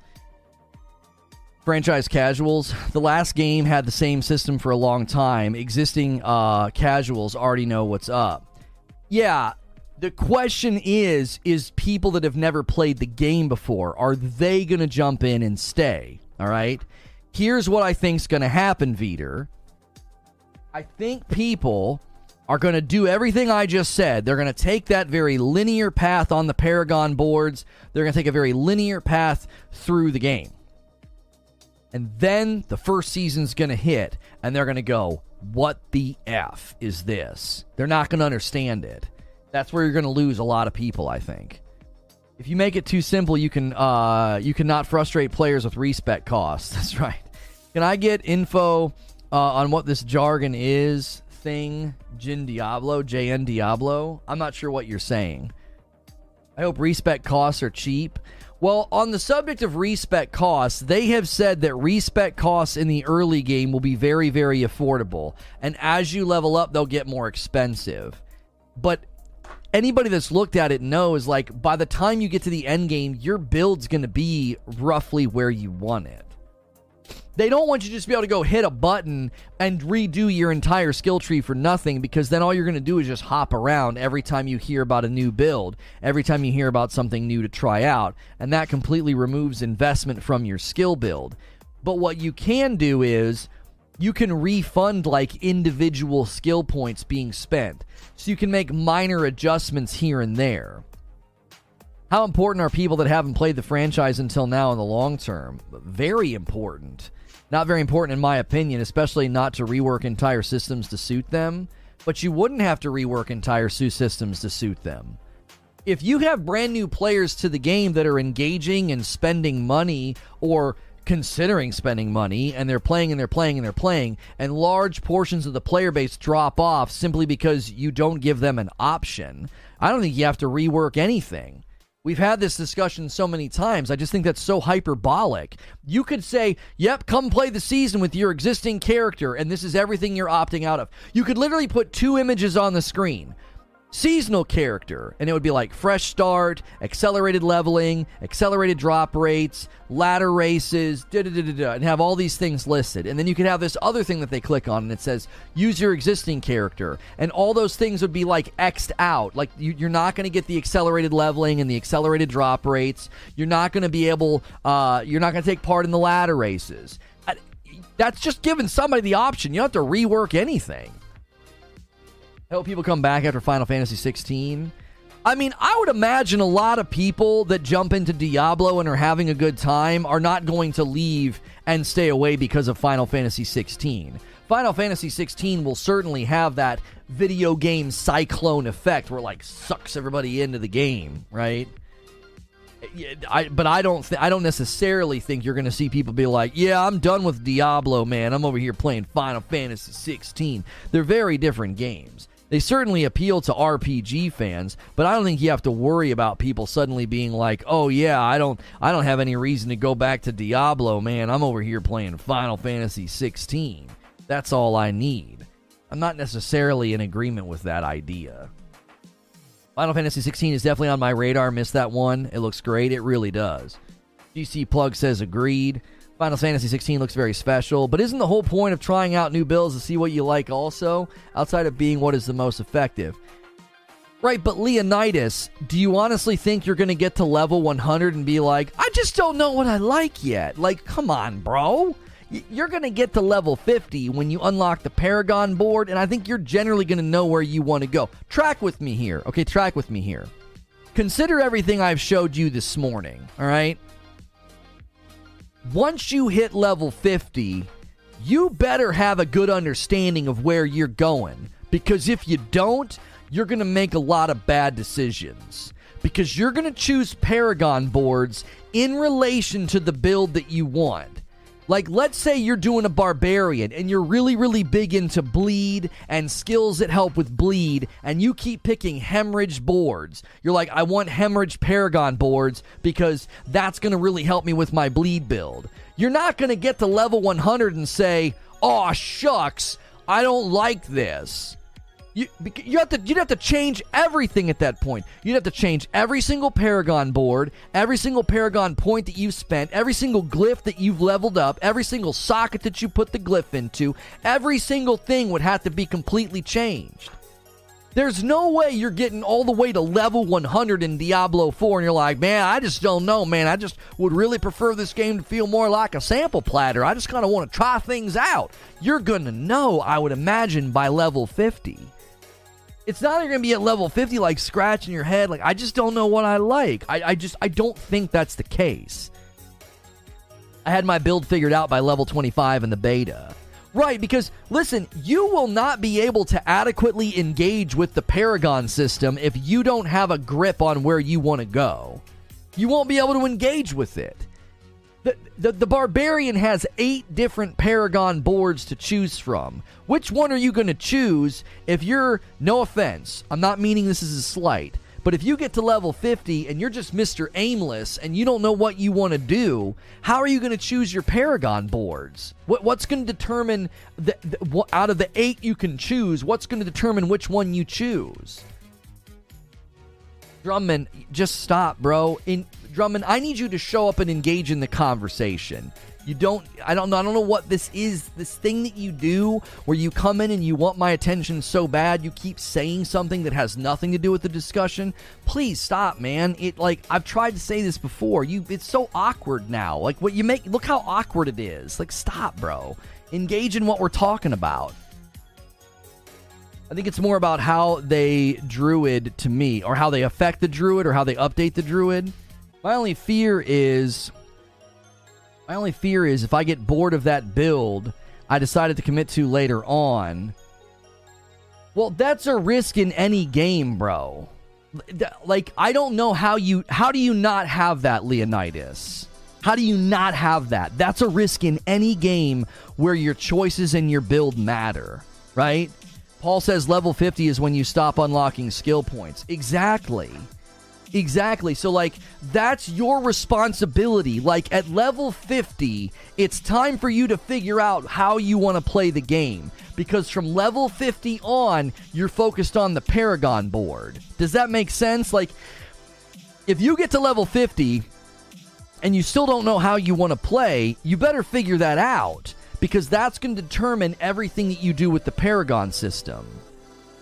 Franchise casuals. The last game had the same system for a long time. Existing uh, casuals already know what's up. Yeah, the question is is people that have never played the game before are they going to jump in and stay all right here's what i think's going to happen Veter. i think people are going to do everything i just said they're going to take that very linear path on the paragon boards they're going to take a very linear path through the game and then the first season's going to hit and they're going to go what the f is this they're not going to understand it that's where you're going to lose a lot of people, I think. If you make it too simple, you can uh, you cannot frustrate players with respec costs. (laughs) That's right. Can I get info uh, on what this jargon is? Thing Jin Diablo, JN Diablo. I'm not sure what you're saying. I hope respec costs are cheap. Well, on the subject of respec costs, they have said that respec costs in the early game will be very, very affordable. And as you level up, they'll get more expensive. But anybody that's looked at it knows like by the time you get to the end game, your build's going to be roughly where you want it. They don't want you to just be able to go hit a button and redo your entire skill tree for nothing because then all you're going to do is just hop around every time you hear about a new build, every time you hear about something new to try out, and that completely removes investment from your skill build. But what you can do is you can refund like individual skill points being spent. So you can make minor adjustments here and there. How important are people that haven't played the franchise until now in the long term? Very important. Not very important, in my opinion, especially not to rework entire systems to suit them. But you wouldn't have to rework entire Sue systems to suit them. If you have brand new players to the game that are engaging and spending money or considering spending money and they're playing and they're playing and they're playing and large portions of the player base drop off simply because you don't give them an option i don't think you have to rework anything we've had this discussion so many times. I just think that's so hyperbolic. You could say yep come play the season with your existing character and this is everything you're opting out of. You could literally put two images on the screen seasonal character, and it would be like fresh start, accelerated leveling, accelerated drop rates, ladder races, and have all these things listed. And then you could have this other thing that they click on, and it says use your existing character, and all those things would be like xed out. Like you, are not going to get the accelerated leveling and the accelerated drop rates. You're not going to be able. Uh, you're not going to take part in the ladder races. That's just giving somebody the option. You don't have to rework anything. Hope people come back after Final Fantasy 16. I mean, I would imagine a lot of people that jump into Diablo and are having a good time are not going to leave and stay away because of Final Fantasy 16. Final Fantasy 16 will certainly have that video game cyclone effect where like sucks everybody into the game, right? I, but I don't th- I don't necessarily think you're going to see people be like, "Yeah, I'm done with Diablo, man. I'm over here playing Final Fantasy 16." They're very different games. They certainly appeal to RPG fans, but I don't think you have to worry about people suddenly being like, "Oh yeah, I don't I don't have any reason to go back to Diablo, man. I'm over here playing Final Fantasy 16." That's all I need. I'm not necessarily in agreement with that idea. Final Fantasy 16 is definitely on my radar. Missed that one. It looks great. It really does. GC Plug says agreed. Final Fantasy 16 looks very special, but isn't the whole point of trying out new builds to see what you like also, outside of being what is the most effective? Right, but Leonidas, do you honestly think you're going to get to level 100 and be like, I just don't know what I like yet? Like, come on, bro. You're going to get to level 50 when you unlock the Paragon board, and I think you're generally going to know where you want to go. Track with me here. Okay, track with me here. Consider everything I've showed you this morning, all right? Once you hit level 50, you better have a good understanding of where you're going. Because if you don't, you're going to make a lot of bad decisions. Because you're going to choose Paragon boards in relation to the build that you want. Like, let's say you're doing a barbarian and you're really, really big into bleed and skills that help with bleed, and you keep picking hemorrhage boards. You're like, I want hemorrhage paragon boards because that's going to really help me with my bleed build. You're not going to get to level 100 and say, oh, shucks, I don't like this. You, you have to you'd have to change everything at that point. You'd have to change every single Paragon board, every single Paragon point that you've spent, every single glyph that you've leveled up, every single socket that you put the glyph into. Every single thing would have to be completely changed. There's no way you're getting all the way to level 100 in Diablo 4 and you're like, man, I just don't know, man. I just would really prefer this game to feel more like a sample platter. I just kind of want to try things out. You're going to know, I would imagine, by level 50 it's not gonna be at level 50 like scratching your head like i just don't know what i like. I, I just i don't think that's the case. I had my build figured out by level 25 in the beta. Right because listen you will not be able to adequately engage with the paragon system if you don't have a grip on where you want to go. You won't be able to engage with it the, the, barbarian has eight different paragon boards to choose from. Which one are you going to choose? If you're no offense i'm not meaning this is a slight but if you get to level 50 and you're just mr aimless and you don't know what you want to do how are you going to choose your paragon boards? What, what's going to determine the, the, out of the eight you can choose what's going to determine which one you choose? Drummond, just stop, bro. In Drummond, I need you to show up and engage in the conversation. You don't I don't know I don't know what this is. This thing that you do where you come in and you want my attention so bad you keep saying something that has nothing to do with the discussion. Please stop, man. It like I've tried to say this before. You it's so awkward now. Like what you make look how awkward it is. Like stop, bro. Engage in what we're talking about. I think it's more about how they druid to me, or how they affect the druid, or how they update the druid. My only fear is my only fear is if I get bored of that build I decided to commit to later on. Well, that's a risk in any game, bro. Like I don't know how you how do you not have that Leonidas? How do you not have that? That's a risk in any game where your choices and your build matter, right? Paul says level 50 is when you stop unlocking skill points. Exactly. Exactly. So, like, that's your responsibility. Like, at level 50, it's time for you to figure out how you want to play the game. Because from level 50 on, you're focused on the Paragon board. Does that make sense? Like, if you get to level 50 and you still don't know how you want to play, you better figure that out. Because that's going to determine everything that you do with the Paragon system.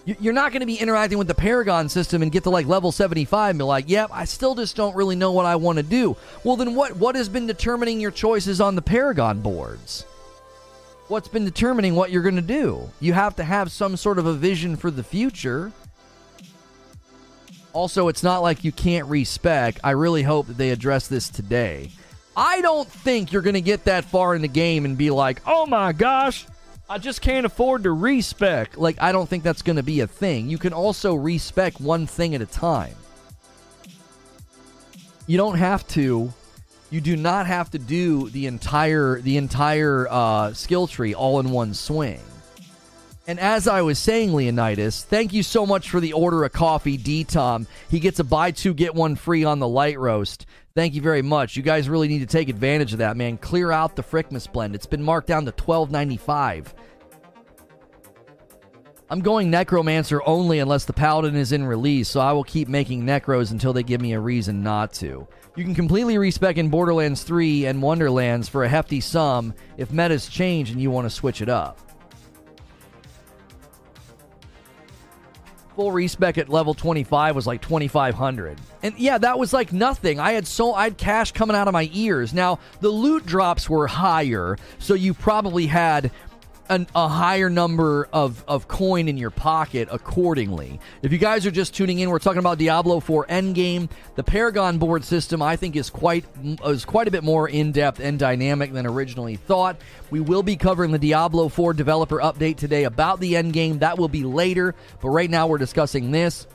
You're not going to be interacting with the Paragon system and get to like level 75 and be like, yep, I still just don't really know what I want to do. Well, then what, what has been determining your choices on the Paragon boards? What's been determining what you're going to do? You have to have some sort of a vision for the future. Also, it's not like you can't respec. I really hope that they address this today. I don't think you're going to get that far in the game and be like, oh my gosh, I just can't afford to respec. Like, I don't think that's going to be a thing. You can also respec one thing at a time. You don't have to. You do not have to do the entire the entire uh, skill tree all in one swing. And as I was saying, Leonidas, thank you so much for the order of coffee, D Tom. He gets a buy two get one free on the light roast. Thank you very much. You guys really need to take advantage of that, man. Clear out the Frickmas blend. It's been marked down to twelve ninety five. I'm going Necromancer only unless the Paladin is in release, so I will keep making Necros until they give me a reason not to. You can completely respec in Borderlands 3 and Wonderlands for a hefty sum if metas change and you want to switch it up. Full respec at level 25 was like 2500. And yeah, that was like nothing. I had so I had cash coming out of my ears. Now, the loot drops were higher, so you probably had an, a higher number of, of coin in your pocket accordingly. If you guys are just tuning in, we're talking about Diablo 4 Endgame. The Paragon board system, I think, is quite is quite a bit more in depth and dynamic than originally thought. We will be covering the Diablo 4 developer update today about the Endgame. That will be later, but right now we're discussing this.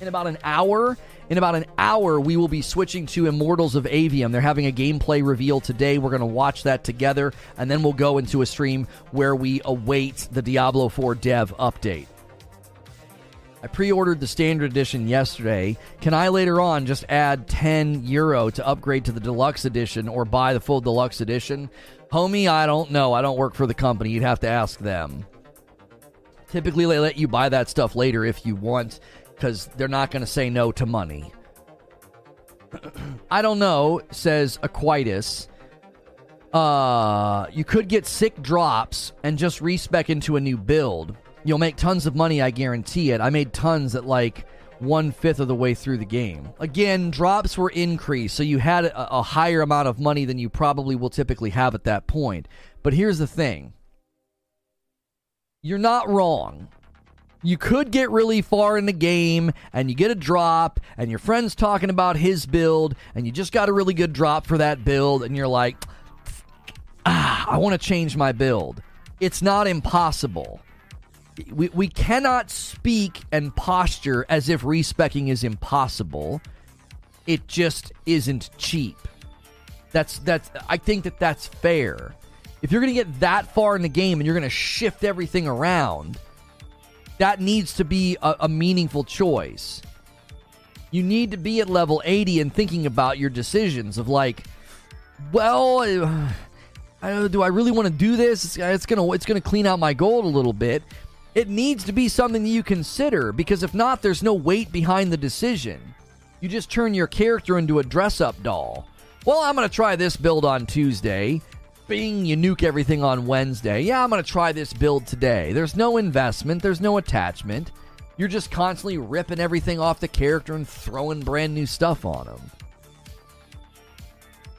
In about an hour, in about an hour, we will be switching to Immortals of Aveum. They're having a gameplay reveal today. We're going to watch that together, and then we'll go into a stream where we await the Diablo 4 dev update. I pre ordered the standard edition yesterday. Can I later on just add 10 euro to upgrade to the deluxe edition or buy the full deluxe edition? Homie, I don't know. I don't work for the company. You'd have to ask them. Typically, they let you buy that stuff later if you want because they're not going to say no to money. (clears throat) I don't know, says Aquitus. Uh, you could get sick drops and just respec into a new build. You'll make tons of money, I guarantee it. I made tons at like one fifth of the way through the game. Again, drops were increased, so you had a, a higher amount of money than you probably will typically have at that point. But here's the thing you're not wrong you could get really far in the game and you get a drop and your friend's talking about his build and you just got a really good drop for that build and you're like ah, I want to change my build. It's not impossible. We, we cannot speak and posture as if respecking is impossible. It just isn't cheap. That's that's I think that that's fair. If you're going to get that far in the game and you're going to shift everything around, that needs to be a, a meaningful choice. You need to be at level 80 and thinking about your decisions of like, well, (sighs) uh, do I really want to do this? It's, it's gonna it's gonna clean out my gold a little bit. It needs to be something that you consider because if not, there's no weight behind the decision. You just turn your character into a dress up doll. Well, I'm to try this build on Tuesday bing, you nuke everything on Wednesday. Yeah, I'm going to try this build today. There's no investment, there's no attachment. You're just constantly ripping everything off the character and throwing brand new stuff on them.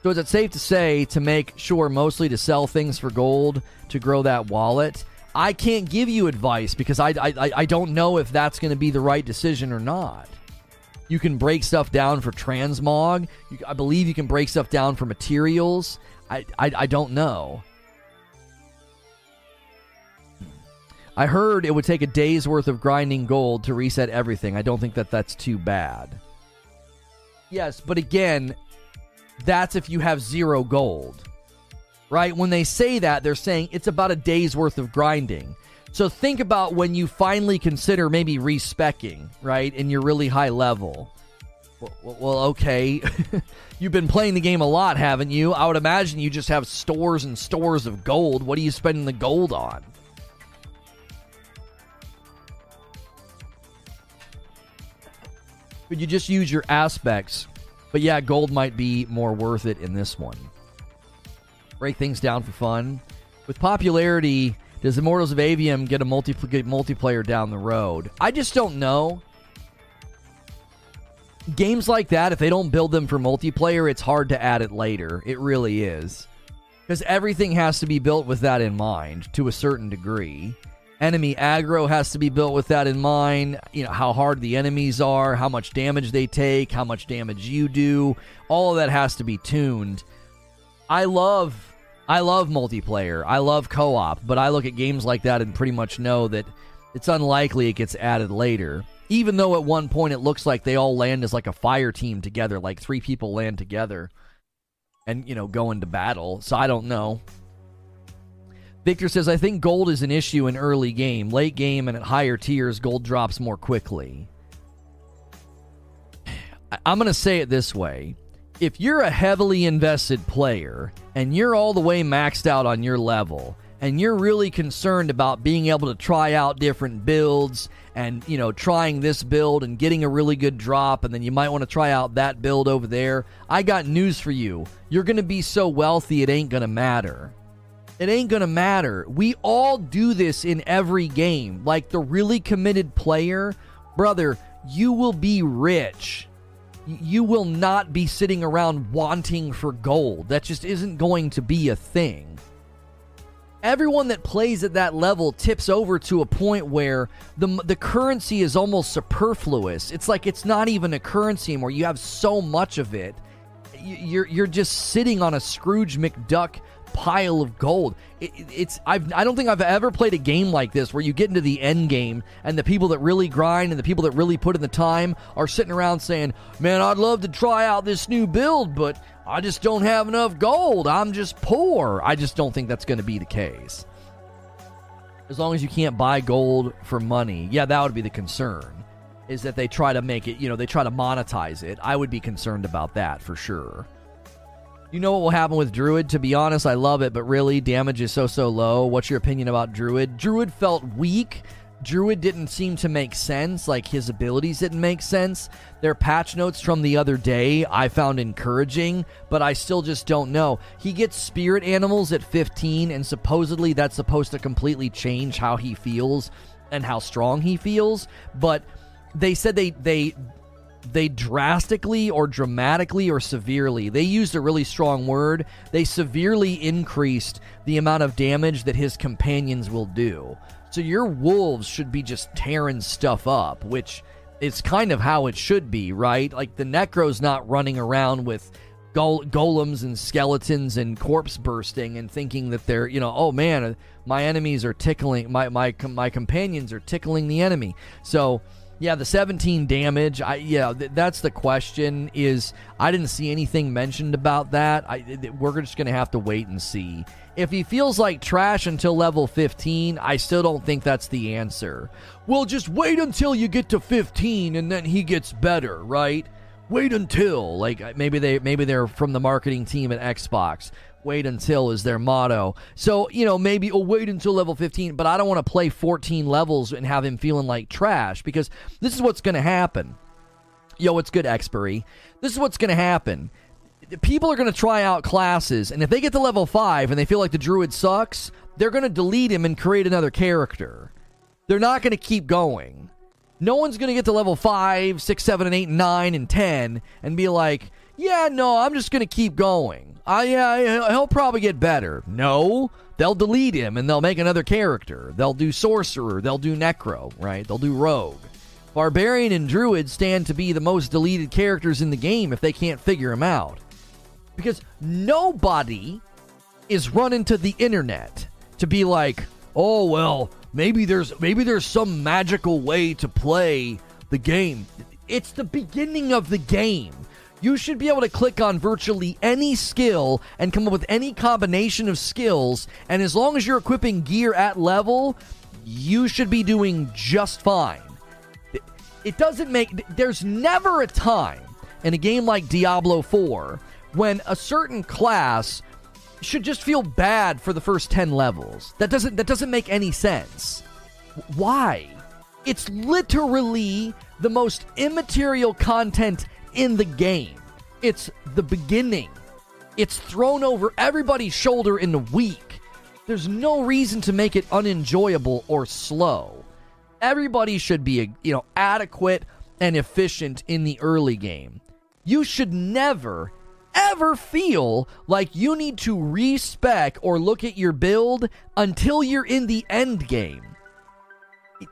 So, is it safe to say to make sure mostly to sell things for gold to grow that wallet? I can't give you advice because I, I, I don't know if that's going to be the right decision or not. You can break stuff down for transmog. You, I believe you can break stuff down for materials. I, I, I don't know. I heard it would take a day's worth of grinding gold to reset everything. I don't think that that's too bad. Yes, but again, that's if you have zero gold. Right? When they say that, they're saying it's about a day's worth of grinding. So think about when you finally consider maybe respecking, right? And you're really high level. Well, well okay. (laughs) You've been playing the game a lot, haven't you? I would imagine you just have stores and stores of gold. What are you spending the gold on? Could you just use your aspects? But yeah, gold might be more worth it in this one. Break things down for fun. With popularity, does Immortals of Aveum get a multi- multiplayer down the road? I just don't know games like that, if they don't build them for multiplayer, it's hard to add it later. It really is. Because everything has to be built with that in mind to a certain degree. Enemy aggro has to be built with that in mind. You know, how hard the enemies are, how much damage they take, how much damage you do. All of that has to be tuned. I love I love multiplayer. I love co-op, but I look at games like that and pretty much know that it's unlikely it gets added later even though at one point it looks like they all land as like a fire team together, like three people land together and, you know, go into battle. So I don't know. Victor says, I think gold is an issue in early game. Late game and at higher tiers, gold drops more quickly. (sighs) I'm going to say it this way. If you're a heavily invested player and you're all the way maxed out on your level, and you're really concerned about being able to try out different builds and you know trying this build and getting a really good drop and then you might want to try out that build over there. I got news for you. You're to be so wealthy it ain't to matter. It ain't to matter. We all do this in every game. Like the really committed player brother you will be rich. You will not be sitting around wanting for gold. That just isn't going to be a thing everyone that plays at that level tips over to a point where the the currency is almost superfluous. It's like it's not even a currency anymore. You have so much of it. You're you're just sitting on a Scrooge McDuck pile of gold. It, it's I've I don't think I've ever played a game like this where you get into the end game and the people that really grind and the people that really put in the time are sitting around saying, "Man, I'd love to try out this new build, but I just don't have enough gold. I'm just poor. I just don't think that's going to be the case. As long as you can't buy gold for money, yeah, that would be the concern. Is that they try to make it, you know, they try to monetize it. I would be concerned about that for sure. You know what will happen with Druid? To be honest, I love it, but really, damage is so, so low. What's your opinion about Druid? Druid felt weak Druid didn't seem to make sense, like his abilities didn't make sense. Their patch notes from the other day I found encouraging, but I still just don't know. He gets spirit animals at 15, and supposedly that's supposed to completely change how he feels and how strong he feels, but they said they they they drastically or dramatically or severely they used a really strong word they severely increased the amount of damage that his companions will do so your wolves should be just tearing stuff up, which is kind of how it should be, right? Like the Necro's not running around with go- golems and skeletons and corpse bursting and thinking that they're, you know, oh man, my enemies are tickling my my my companions are tickling the enemy. So yeah, the 17 damage. I yeah, th- that's the question. Is I didn't see anything mentioned about that. I th- we're just gonna have to wait and see. If he feels like trash until level 15, I still don't think that's the answer. Well, just wait until you get to 15 and then he gets better, right? Wait until like uh, maybe they maybe they're from the marketing team at Xbox wait until is their motto. So, you know, maybe oh wait until level 15, but I don't want to play 14 levels and have him feeling like trash because this is what's going to happen. Yo, it's good expiry. This is what's going to happen. People are going to try out classes, and if they get to level 5 and they feel like the druid sucks, they're going to delete him and create another character. They're not going to keep going. No one's going to get to level 5, 6, 7, and 8, 9, and 10 and be like, yeah, no, I'm just going to keep going. I, yeah, he'll probably get better. No, they'll delete him and they'll make another character. They'll do sorcerer, they'll do necro, right? They'll do rogue. Barbarian and druid stand to be the most deleted characters in the game if they can't figure them out. Because nobody is running to the internet to be like, "Oh, well, maybe there's maybe there's some magical way to play the game." It's the beginning of the game. You should be able to click on virtually any skill and come up with any combination of skills. And as long as you're equipping gear at level, you should be doing just fine. It doesn't make. There's never a time in a game like Diablo 4 when a certain class should just feel bad for the first 10 levels. That doesn't that doesn't make any sense. Why? It's literally the most immaterial content in the game. It's the beginning. It's thrown over everybody's shoulder in the week. There's no reason to make it unenjoyable or slow. Everybody should be, you know, adequate and efficient in the early game. You should never ever feel like you need to respec or look at your build until you're in the end game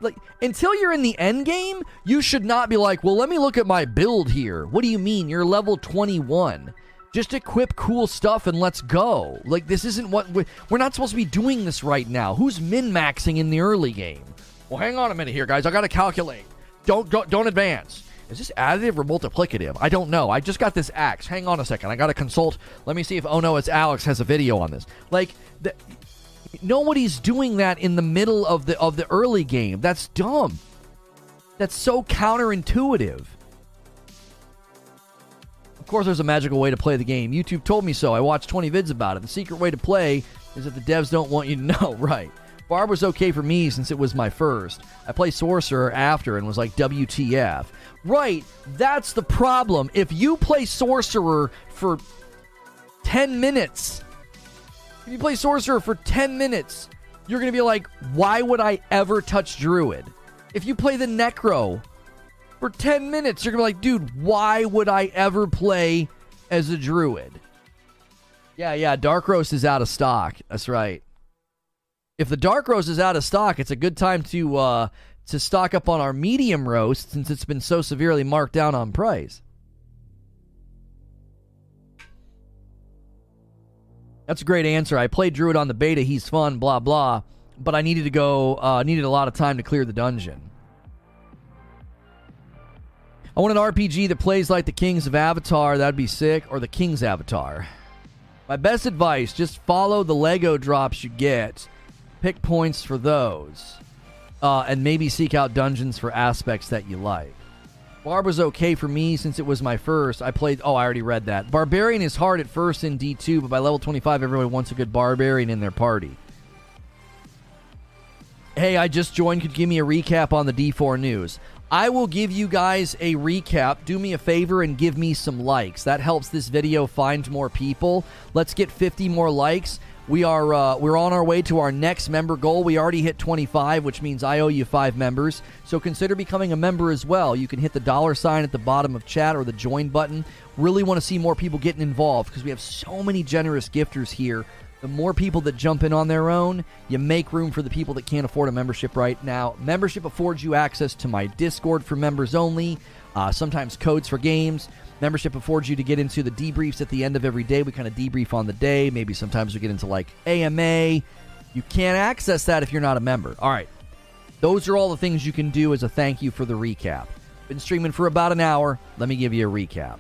like until you're in the end game, you should not be like, "Well, let me look at my build here." What do you mean? You're level 21. Just equip cool stuff and let's go. Like this isn't what we're, we're not supposed to be doing this right now. Who's min-maxing in the early game? Well, hang on a minute here, guys. I got to calculate. Don't, don't don't advance. Is this additive or multiplicative? I don't know. I just got this axe. Hang on a second. I got to consult. Let me see if Oh No, it's Alex has a video on this. Like, the, Nobody's doing that in the middle of the of the early game. That's dumb. That's so counterintuitive. Of course, there's a magical way to play the game. YouTube told me so. I watched 20 vids about it. The secret way to play is that the devs don't want you to (laughs) know. Right. Barb was okay for me since it was my first. I played Sorcerer after and was like, WTF. Right, that's the problem. If you play Sorcerer for 10 minutes, if you play Sorcerer for 10 minutes, you're going to be like, why would I ever touch Druid? If you play the Necro for 10 minutes, you're going to be like, dude, why would I ever play as a Druid? Yeah, yeah, Dark Roast is out of stock. That's right if the dark roast is out of stock, it's a good time to uh, to stock up on our medium roast since it's been so severely marked down on price. That's a great answer. I played Druid on the beta. He's fun, blah blah. But I needed to go. Uh, needed a lot of time to clear the dungeon. I want an RPG that plays like the Kings of Avatar. That'd be sick, or the King's Avatar. My best advice: just follow the Lego drops you get pick points for those, uh, and maybe seek out dungeons for aspects that you like. Barb was okay for me since it was my first. I played. Oh, I already read that. Barbarian is hard at first in D2, but by level 25, everyone wants a good barbarian in their party. Hey, I just joined. Could give me a recap on the D4 news. I will give you guys a recap. Do me a favor and give me some likes. That helps this video find more people. Let's get 50 more likes. We are uh, we're on our way to our next member goal. We already hit 25, which means I owe you five members. So consider becoming a member as well. You can hit the dollar sign at the bottom of chat or the join button. Really want to see more people getting involved because we have so many generous gifters here. The more people that jump in on their own, you make room for the people that can't afford a membership right now. Membership affords you access to my Discord for members only, uh, sometimes codes for games. Membership affords you to get into the debriefs at the end of every day. We kind of debrief on the day. Maybe sometimes we get into like AMA. You can't access that if you're not a member. All right. Those are all the things you can do as a thank you for the recap. Been streaming for about an hour. Let me give you a recap.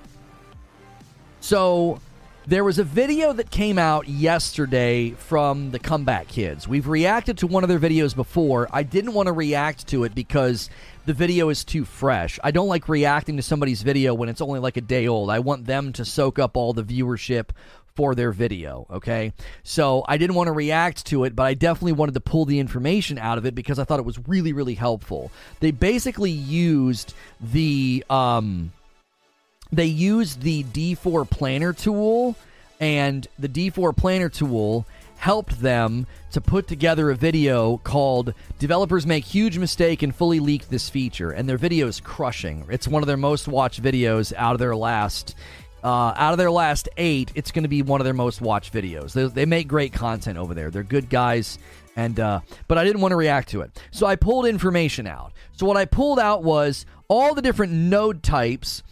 So, there was a video that came out yesterday from the Comeback Kids. We've reacted to one of their videos before. I didn't want to react to it because the video is too fresh. I don't like reacting to somebody's video when it's only like a day old. I want them to soak up all the viewership for their video, okay? So I didn't want to react to it, but I definitely wanted to pull the information out of it because I thought it was really, really helpful. They basically used the um they used the D4 planner tool and the D4 planner tool helped them to put together a video called Developers Make Huge Mistake and Fully Leak This Feature. And their video is crushing. It's one of their most watched videos out of their last. Uh, out of their last eight, it's going to be one of their most watched videos. They, they, make great content over there. They're good guys, and uh, but I didn't want to react to it, so I pulled information out. So what I pulled out was all the different node types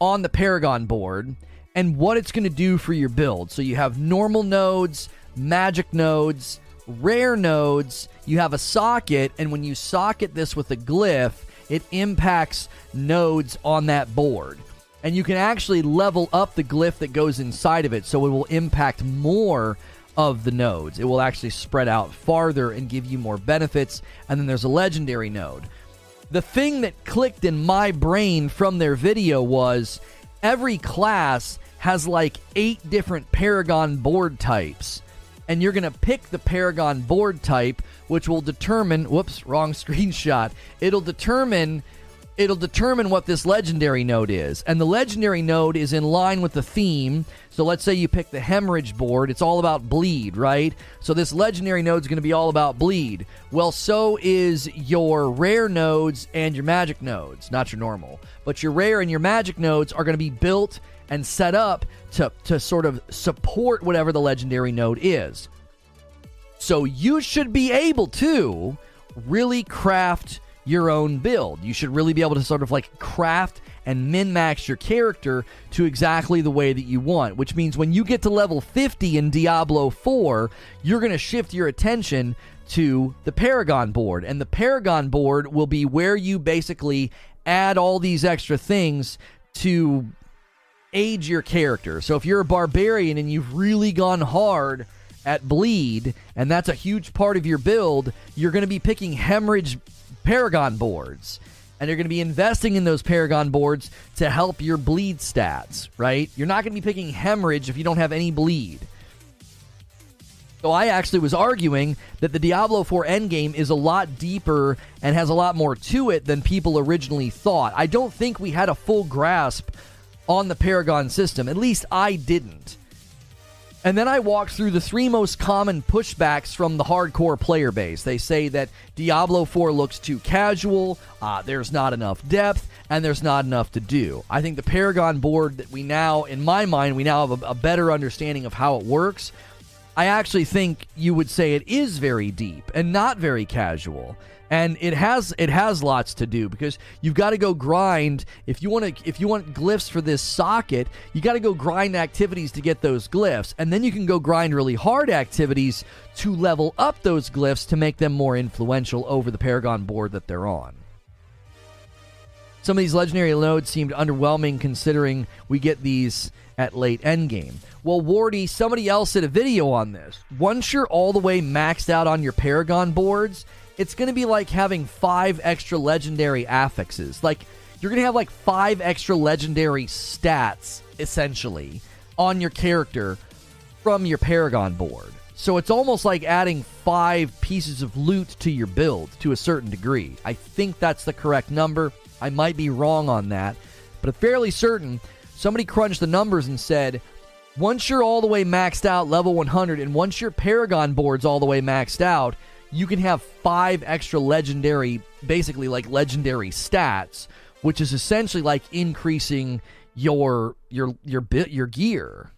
on the Paragon board and what it's going to do for your build. So you have normal nodes, magic nodes, rare nodes. You have a socket, and when you socket this with a glyph, it impacts nodes on that board. And you can actually level up the glyph that goes inside of it, so it will impact more of the nodes. It will actually spread out farther and give you more benefits. And then there's a legendary node. The thing that clicked in my brain from their video was every class has like eight different Paragon board types and you're going to pick the Paragon board type, which will determine. Whoops, wrong (laughs) screenshot. It'll determine. It'll determine what this legendary node is. And the legendary node is in line with the theme. So let's say you pick the hemorrhage board. It's all about bleed, right? So this legendary node is going to be all about bleed. Well, so is your rare nodes and your magic nodes, not your normal. But your rare and your magic nodes are going to be built and set up to, to sort of support whatever the legendary node is. So you should be able to really craft your own build. You should really be able to sort of like craft and min max your character to exactly the way that you want, which means when you get to level 50 in Diablo 4, you're going to shift your attention to the Paragon board. And the Paragon board will be where you basically add all these extra things to age your character. So if you're a barbarian and you've really gone hard at bleed, and that's a huge part of your build, you're going to be picking hemorrhage paragon boards. And you're going to be investing in those paragon boards to help your bleed stats, right? You're not going to be picking hemorrhage if you don't have any bleed. So I actually was arguing that the Diablo 4 endgame is a lot deeper and has a lot more to it than people originally thought. I don't think we had a full grasp on the Paragon system. At least I didn't. And then I walked through the three most common pushbacks from the hardcore player base. They say that Diablo 4 looks too casual, uh, there's not enough depth, and there's not enough to do. I think the Paragon board that we now, in my mind, we now have a, a better understanding of how it works. I actually think you would say it is very deep and not very casual. And it has it has lots to do because you've got to go grind if you want to if you want glyphs for this socket, you got to go grind activities to get those glyphs. And then you can go grind really hard activities to level up those glyphs to make them more influential over the Paragon board that they're on. Some of these legendary nodes seemed underwhelming considering we get these at late endgame. Well, Wardy, somebody else did a video on this. Once you're all the way maxed out on your Paragon boards, it's going to be like having five extra legendary affixes. Like, you're going to have like five extra legendary stats, essentially, on your character from your Paragon board. So it's almost like adding five pieces of loot to your build to a certain degree. I think that's the correct number. I might be wrong on that, but I'm fairly certain somebody crunched the numbers and said once you're all the way maxed out level 100 and once your paragon board's all the way maxed out you can have five extra legendary basically like legendary stats which is essentially like increasing your your your bit your gear.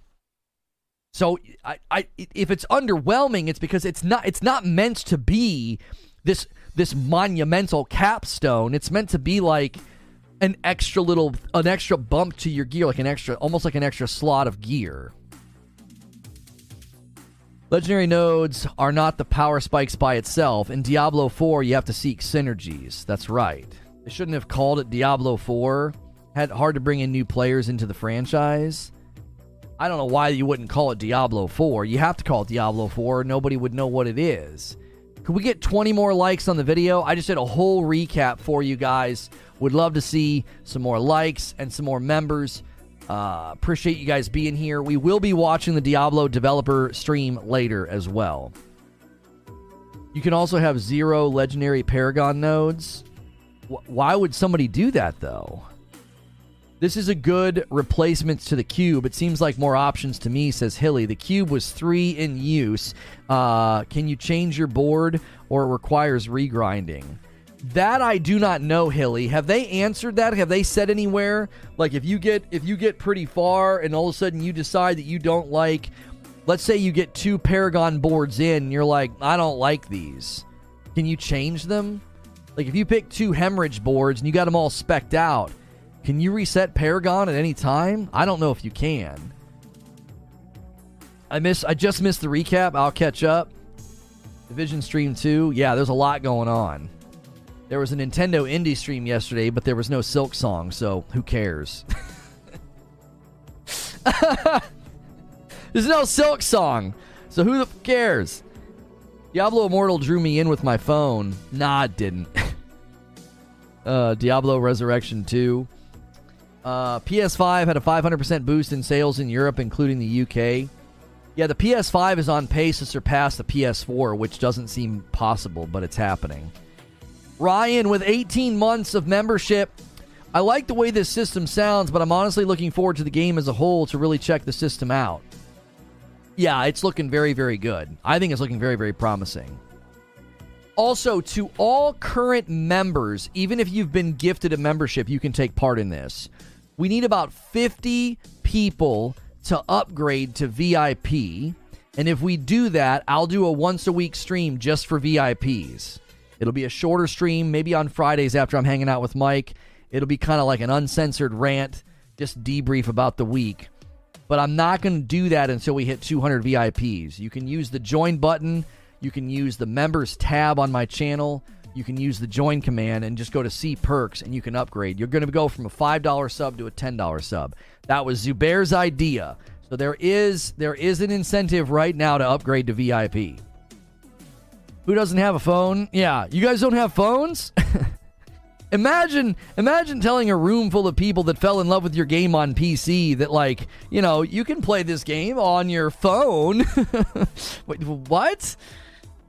So I, I if it's underwhelming it's because it's not it's not meant to be this this monumental capstone. It's meant to be like an extra little an extra bump to your gear like an extra almost like an extra slot of gear legendary nodes are not the power spikes by itself. In diablo 4 you have to seek synergies. That's right. They shouldn't have called it diablo 4 had hard to bring in new players into the franchise. I don't know why you wouldn't call it diablo 4 you have to call it diablo 4 nobody would know what it is. Could we get 20 more likes on the video? I just did a whole recap for you guys. Would love to see some more likes and some more members. Uh, appreciate you guys being here. We will be watching the Diablo developer stream later as well. You can also have zero legendary Paragon nodes. W- why would somebody do that, though? This is a good replacement to the cube. It seems like more options to me, says Hilly. The cube was three in use. Uh, can you change your board or it requires regrinding? That I do not know, Hilly. Have they answered that? Have they said anywhere like if you get if you get pretty far and all of a sudden you decide that you don't like let's say you get two Paragon boards in and you're like, I don't like these. Can you change them? Like if you pick two hemorrhage boards and you got them all specked out, can you reset Paragon at any time? I don't know if you can. I miss I just missed the recap. I'll catch up. Division Stream 2. Yeah, there's a lot going on. There was a Nintendo indie stream yesterday, but there was no Silksong, so who cares? (laughs) There's no Silksong, so who the f- cares? Diablo Immortal drew me in with my phone. Nah, it didn't. (laughs) uh, Diablo Resurrection 2. Uh, PS5 had a 500% boost in sales in Europe, including the UK. Yeah, the PS5 is on pace to surpass the PS4, which doesn't seem possible, but it's happening. Ryan, with 18 months of membership, I like the way this system sounds, but I'm honestly looking forward to the game as a whole to really check the system out. Yeah, it's looking very, very good. I think it's looking very, very promising. Also, to all current members, even if you've been gifted a membership, you can take part in this. We need about 50 people to upgrade to VIP. And if we do that, I'll do a once a week stream just for VIPs. It'll be a shorter stream, maybe on Fridays after I'm hanging out with Mike. It'll be kind of like an uncensored rant, just debrief about the week. But I'm not going to do that until we hit 200 VIPs. You can use the join button, you can use the members tab on my channel, you can use the join command and just go to see perks and you can upgrade. You're going to go from a $5 sub to a $10 sub. That was Zubair's idea. So there is there is an incentive right now to upgrade to VIP. Who doesn't have a phone? Yeah, you guys don't have phones? (laughs) Imagine, imagine telling a room full of people that fell in love with your game on PC that, like, you know, you can play this game on your phone. (laughs) Wait, what?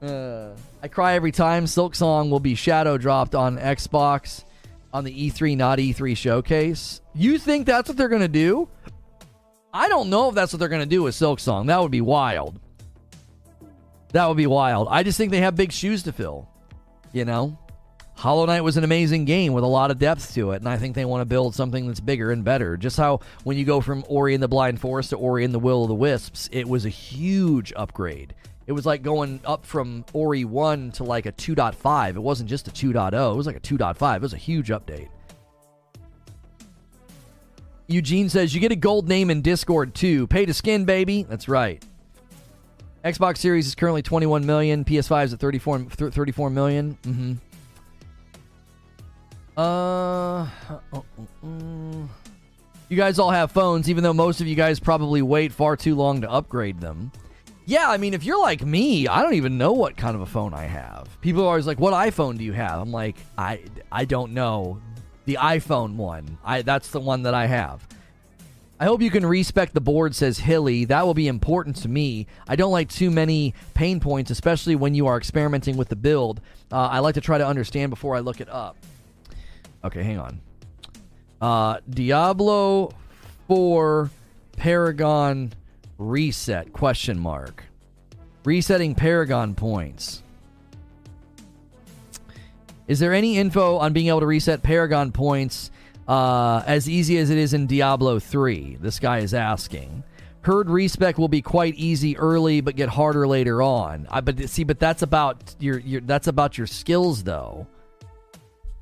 Uh, I cry every time Silksong will be shadow dropped on Xbox on the E3 not E3 showcase. You think that's what they're going to do? I don't know if that's what they're going to do with Silksong. That would be wild. That would be wild. I just think they have big shoes to fill. You know? Hollow Knight was an amazing game with a lot of depth to it, and I think they want to build something that's bigger and better. Just how when you go from Ori and the Blind Forest to Ori and the Will of the Wisps, it was a huge upgrade. It was like going up from Ori 1 to like a 2.5. It wasn't just a 2.0, it was like a 2.5. It was a huge update. Eugene says you get a gold name in Discord too. Pay to skin, baby. That's right. Xbox Series is currently 21 million. PS5 is at 34, 34 million. Mm-hmm. Uh, uh, uh, uh, you guys all have phones, even though most of you guys probably wait far too long to upgrade them. Yeah, I mean, if you're like me, I don't even know what kind of a phone I have. People are always like, "What iPhone do you have?" I'm like, "I I don't know." The iPhone one. I that's the one that I have. I hope you can respec the board, says Hilly. That will be important to me. I don't like too many pain points, especially when you are experimenting with the build. Uh, I like to try to understand before I look it up. Okay, hang on. Uh, Diablo 4 Paragon reset question mark. Resetting Paragon points. Is there any info on being able to reset Paragon points uh, as easy as it is in Diablo 3? This guy is asking. Heard respec will be quite easy early, but get harder later on. I but see, but that's about your your that's about your skills though.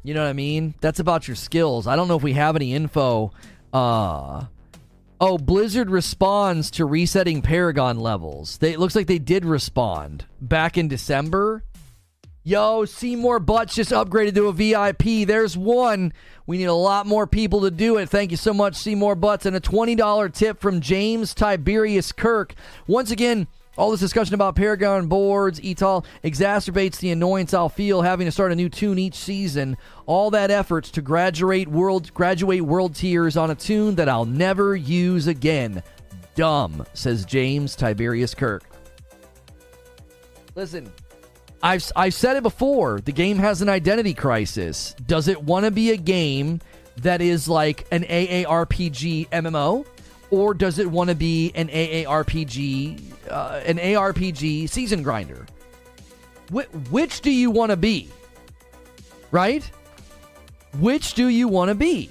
You know what I mean? That's about your skills. I don't know if we have any info. Uh oh, Blizzard responds to resetting Paragon levels. They, it looks like they did respond back in December. Yo, Seymour Butts just upgraded to a VIP. There's one. We need a lot more people to do it. Thank you so much, Seymour Butts. And a $20 tip from James Tiberius Kirk. Once again, all this discussion about Paragon boards, ETOL, exacerbates the annoyance I'll feel having to start a new toon each season. All that efforts to graduate world graduate world tiers on a toon that I'll never use again. Dumb, says James Tiberius Kirk. Listen, I've I've said it before. The game has an identity crisis. Does it want to be a game that is like an AARPG MMO? or does it want to be an AARPG, uh, an ARPG season grinder? Wh- which do you want to be? Right? Which do you want to be?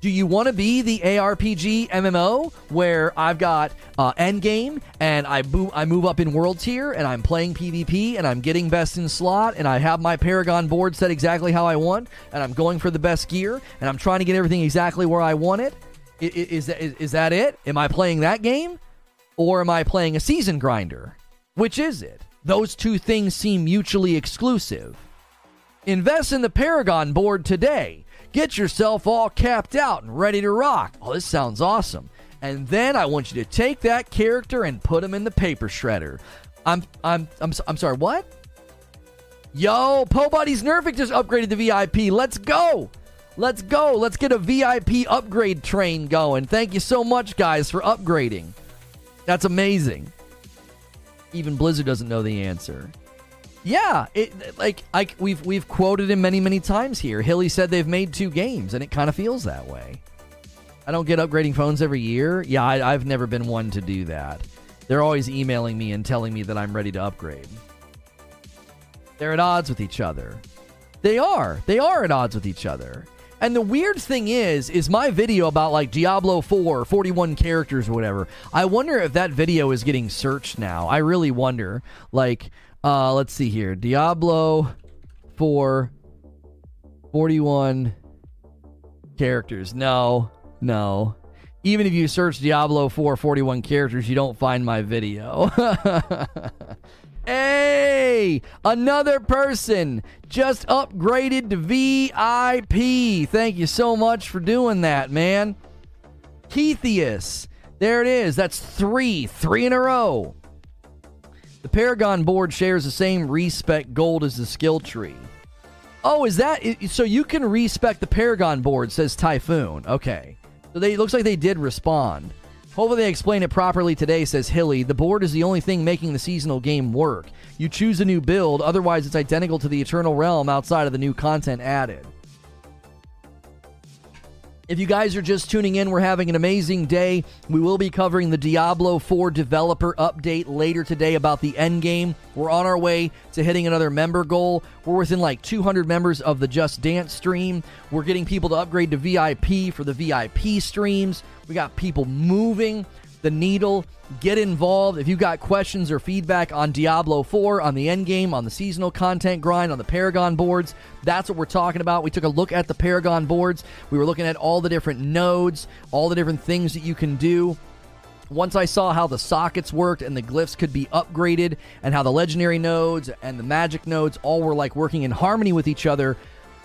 Do you want to be the ARPG MMO where I've got uh, endgame and I, bo- I move up in world tier and I'm playing PvP and I'm getting best in slot and I have my Paragon board set exactly how I want and I'm going for the best gear and I'm trying to get everything exactly where I want it? Is, that, is, is that it? Am I playing that game? Or am I playing a season grinder? Which is it? Those two things seem mutually exclusive. Invest in the Paragon board today Get yourself all capped out and ready to rock. Oh, this sounds awesome. And then I want you to take that character and put him in the paper shredder. I'm I'm I'm I'm sorry, what? Yo, Po Buddy's Nerfic just upgraded to VIP. Let's go. Let's go. Let's get a VIP upgrade train going. Thank you so much, guys, for upgrading. That's amazing. Even Blizzard doesn't know the answer. Yeah, it like I we've we've quoted him many many times here. Hilly said they've made two games, and it kind of feels that way. I don't get upgrading phones every year. Yeah, I, I've never been one to do that. They're always emailing me and telling me that I'm ready to upgrade. They're at odds with each other. They are. They are at odds with each other. And the weird thing is, is my video about like Diablo 4, 41 characters or whatever. I wonder if that video is getting searched now. I really wonder. Like, uh, let's see here. Diablo 4 41 characters. No, no. Even if you search Diablo 4 41 characters, you don't find my video. (laughs) hey, another person just upgraded to VIP. Thank you so much for doing that, man. Keithius. There it is. That's three, three in a row. The Paragon board shares the same respec gold as the skill tree. Oh, is that so? You can respec the Paragon board, says Typhoon. Okay, so they looks like they did respond. Hopefully they explain it properly today, says Hilly. The board is the only thing making the seasonal game work. You choose a new build, otherwise it's identical to the Eternal Realm outside of the new content added. If you guys are just tuning in, we're having an amazing day. We will be covering the Diablo 4 developer update later today about the end game. We're on our way to hitting another member goal. We're within like 200 members of the Just Dance stream. We're getting people to upgrade to VIP for the VIP streams. We got people moving the needle. Get involved. If you've got questions or feedback on Diablo 4, on the end game, on the seasonal content grind, on the Paragon boards, that's what we're talking about. We took a look at the Paragon boards. We were looking at all the different nodes, all the different things that you can do. Once I saw how the sockets worked and the glyphs could be upgraded, and how the legendary nodes and the magic nodes all were like working in harmony with each other,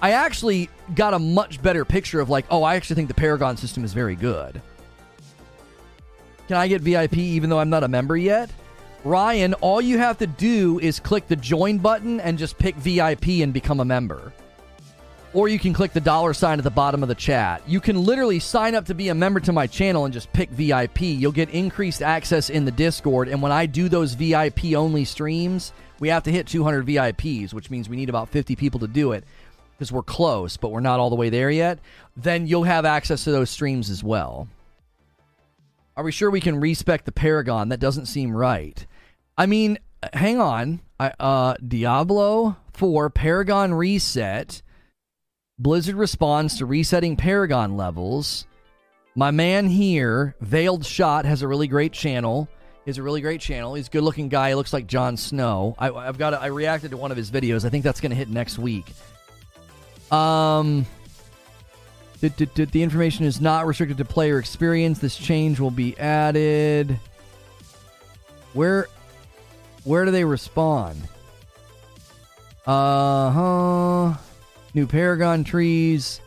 I actually got a much better picture of like, oh, I actually think the Paragon system is very good. Can I get VIP even though I'm not a member yet? Ryan, all you have to do is click the join button and just pick VIP and become a member. Or you can click the dollar sign at the bottom of the chat. You can literally sign up to be a member to my channel and just pick VIP. You'll get increased access in the Discord. And when I do those VIP only streams, we have to hit 200 VIPs, which means we need about 50 people to do it because we're close, but we're not all the way there yet. Then you'll have access to those streams as well. Are we sure we can respec the Paragon? That doesn't seem right. I mean, hang on. I, uh, Diablo 4 Paragon reset. Blizzard responds to resetting Paragon levels. My man here, Veiled Shot, has a really great channel. He has a really great channel. He's a good looking guy. He looks like Jon Snow. I, have got. A, I reacted to one of his videos. I think that's going to hit next week. Um, the, the information is not restricted to player experience. This change will be added. Where where do they respond? Uh huh. New Paragon trees.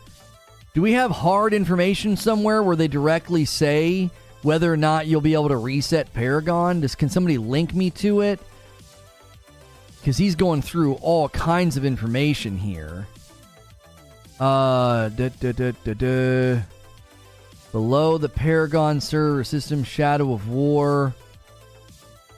Do we have hard information somewhere where they directly say whether or not you'll be able to reset Paragon? Does can somebody link me to it? Because he's going through all kinds of information here. Uh, da, da, da, da, da. Below the Paragon server system, Shadow of War.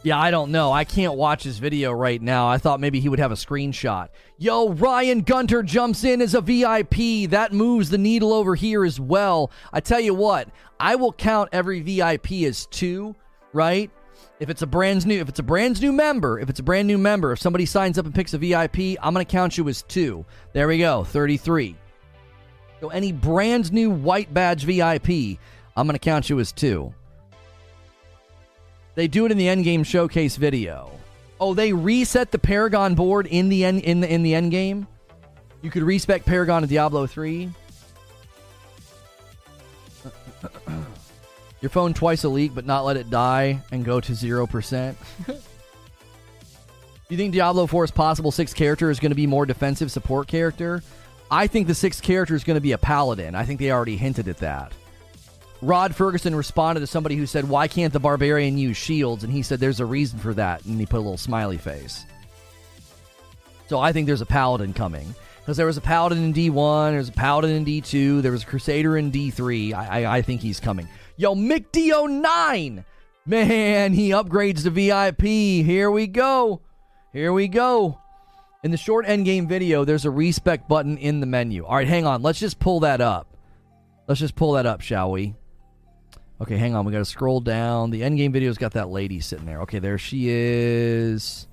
Yeah, I don't know. I can't watch his video right now. I thought maybe he would have a screenshot. Yo, Ryan Gunter jumps in as a VIP. That moves the needle over here as well. I tell you what, I will count every VIP as two, right? If it's a brand new, if it's a brand new member, if it's a brand new member, if somebody signs up and picks a VIP, I'm to count you as two. There we go, 33. So any brand new white badge VIP, I'm going to count you as two. They do it in the endgame showcase video. Oh, they reset the Paragon board in the end in the in the end game. You could respec Paragon in Diablo 3. (coughs) Your phone twice a leak, but not let it die and go to 0%. Do (laughs) you think Diablo 4's possible sixth character is going to be more defensive support character? I think the sixth character is going to be a paladin. I think they already hinted at that. Rod Fergusson responded to somebody who said, Why can't the barbarian use shields? And he said, There's a reason for that. And he put a little smiley face. So I think there's a paladin coming. Because there was a paladin in D1, there's a paladin in D2, there was a crusader in D3. I, I, I think he's coming. Yo, Mick D09! Man, he upgrades to VIP. Here we go. Here we go. In the short endgame video, there's a respec button in the menu. All right, hang on. Let's just pull that up. Let's just pull that up, shall we? Okay, hang on. We got to scroll down. The endgame video's got that lady sitting there. Okay, there she is.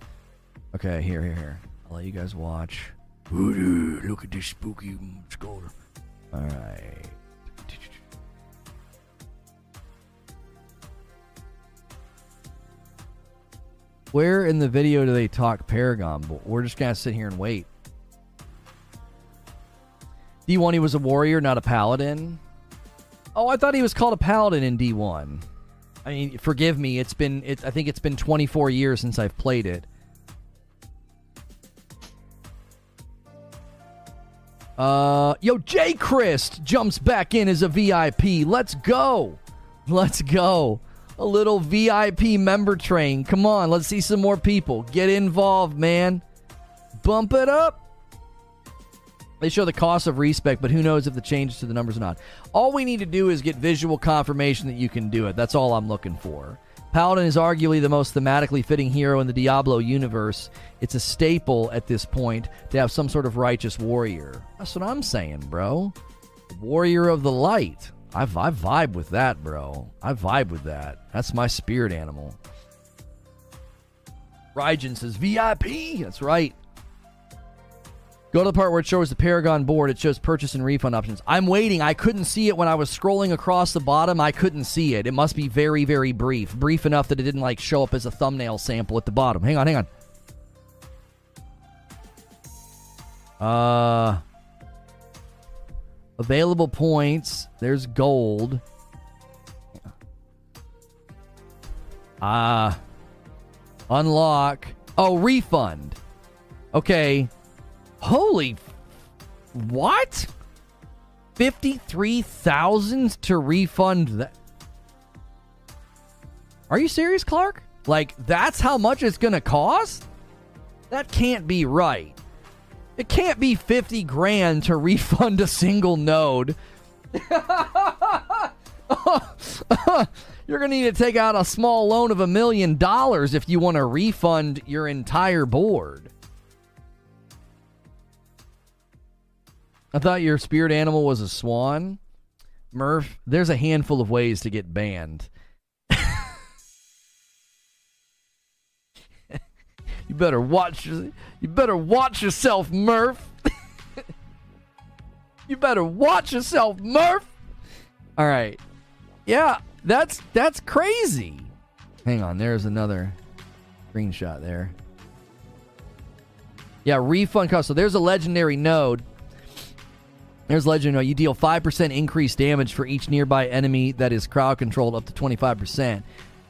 Okay, here, here, here. I'll let you guys watch. Look at this spooky skull. All right. Where in the video do they talk Paragon? But We're just gonna sit here and wait. D1, he was a warrior, not a paladin. Oh, I thought he was called a paladin in D1. I mean, forgive me. It's been, it, I think it's been 24 years since I've played it. Uh, yo, J. Christ jumps back in as a VIP. Let's go. Let's go a little VIP member train. Come on, let's see some more people. Get involved, man. Bump it up. They show the cost of respec, but who knows if the changes to the numbers or not. All we need to do is get visual confirmation that you can do it. That's all I'm looking for. Paladin is arguably the most thematically fitting hero in the Diablo universe. It's a staple at this point to have some sort of righteous warrior. That's what I'm saying, bro. Warrior of the light. I, I vibe with that, bro. I vibe with that. That's my spirit animal. Rygen says VIP. That's right. Go to the part where it shows the Paragon board. It shows purchase and refund options. I'm waiting. I couldn't see it when I was scrolling across the bottom. I couldn't see it. It must be very, very brief. Brief enough that it didn't like show up as a thumbnail sample at the bottom. Hang on, hang on. Uh available points. There's gold. Ah. Uh, unlock. Oh, refund. Okay. Holy. What? 53,000 to refund that. Are you serious, Clark? Like, that's how much it's going to cost? That can't be right. It can't be 50 grand to refund a single node. (laughs) You're going to need to take out a small loan of a million dollars if you want to refund your entire board. I thought your spirit animal was a swan. Murph, there's a handful of ways to get banned. You better watch your, you better watch yourself, Murph. (laughs) you better watch yourself, Murph. All right. Yeah, that's that's crazy. Hang on, there's another screenshot there. Yeah, refund cost. So there's a legendary node there's legendary. You deal 5% increased damage for each nearby enemy that is crowd controlled up to 25%.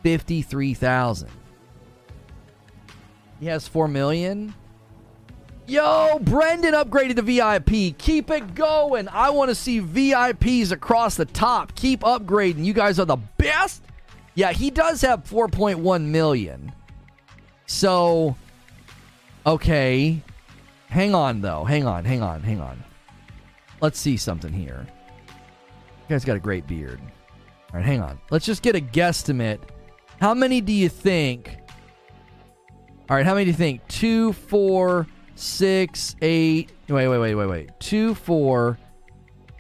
53,000. He has 4 million. Yo, Brendan upgraded to VIP. Keep it going. I want to see VIPs across the top. Keep upgrading. You guys are the best. Yeah, he does have 4.1 million. So, okay. Hang on, though. Hang on, hang on, hang on. Let's see something here. You guys got a great beard. All right, hang on. Let's just get a guesstimate. How many do you think? All right, how many do you think? Two, four, six, eight. Wait, wait, wait, wait, wait. Two, four,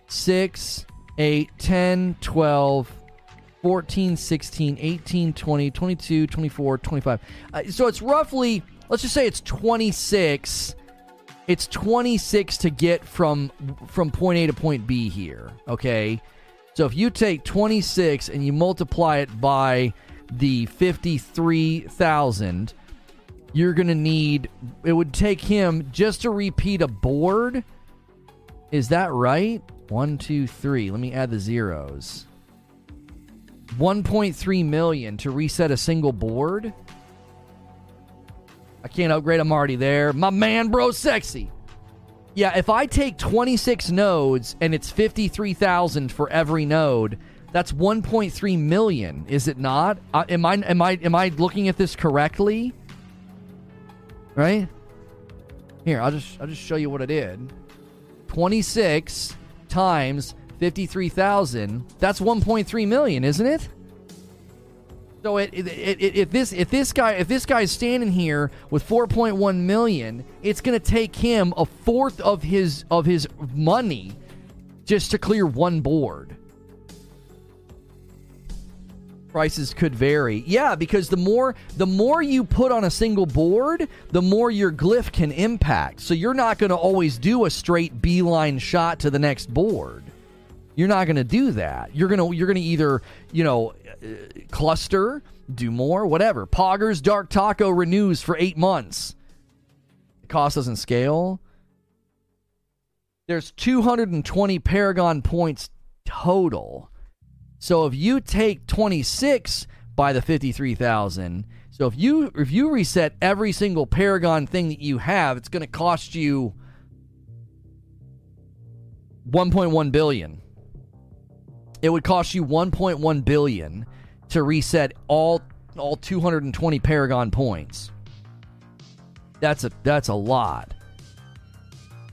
six, eight, 10, 12, 14, 16, 18, 20, 22, 24, 25. Uh, so it's roughly, let's just say it's 26 it's 26 to get from from point A to point B here, okay? So if you take 26 and you multiply it by the 53,000, you're going to need it would take him just to repeat a board. Is that right? One, two, three. Let me add the zeros. 1.3 million to reset a single board. I can't upgrade. I'm already there. My man, bro, sexy. Yeah, if I take 26 nodes and it's 53,000 for every node, that's 1.3 million, is it not? Uh, am I am I am I looking at this correctly? Right? Here, I'll just I'll just show you what I did. 26 times 53,000, that's 1.3 million, isn't it? So it, it, it, if this if this guy if this guy's standing here with 4.1 million, it's going to take him a fourth of his of his money just to clear one board. Prices could vary. Yeah, because the more the more you put on a single board, the more your glyph can impact. So you're not going to always do a straight beeline shot to the next board. You're not going to do that. You're going to you're going to either, you know, uh, cluster, do more, whatever. Poggers Dark Taco renews for 8 months. The cost doesn't scale. There's 220 Paragon points total. So if you take 26 by the 53,000, so if you if you reset every single Paragon thing that you have, it's going to cost you 1.1 billion it would cost you 1.1 billion to reset all all 220 Paragon points. That's a that's a lot.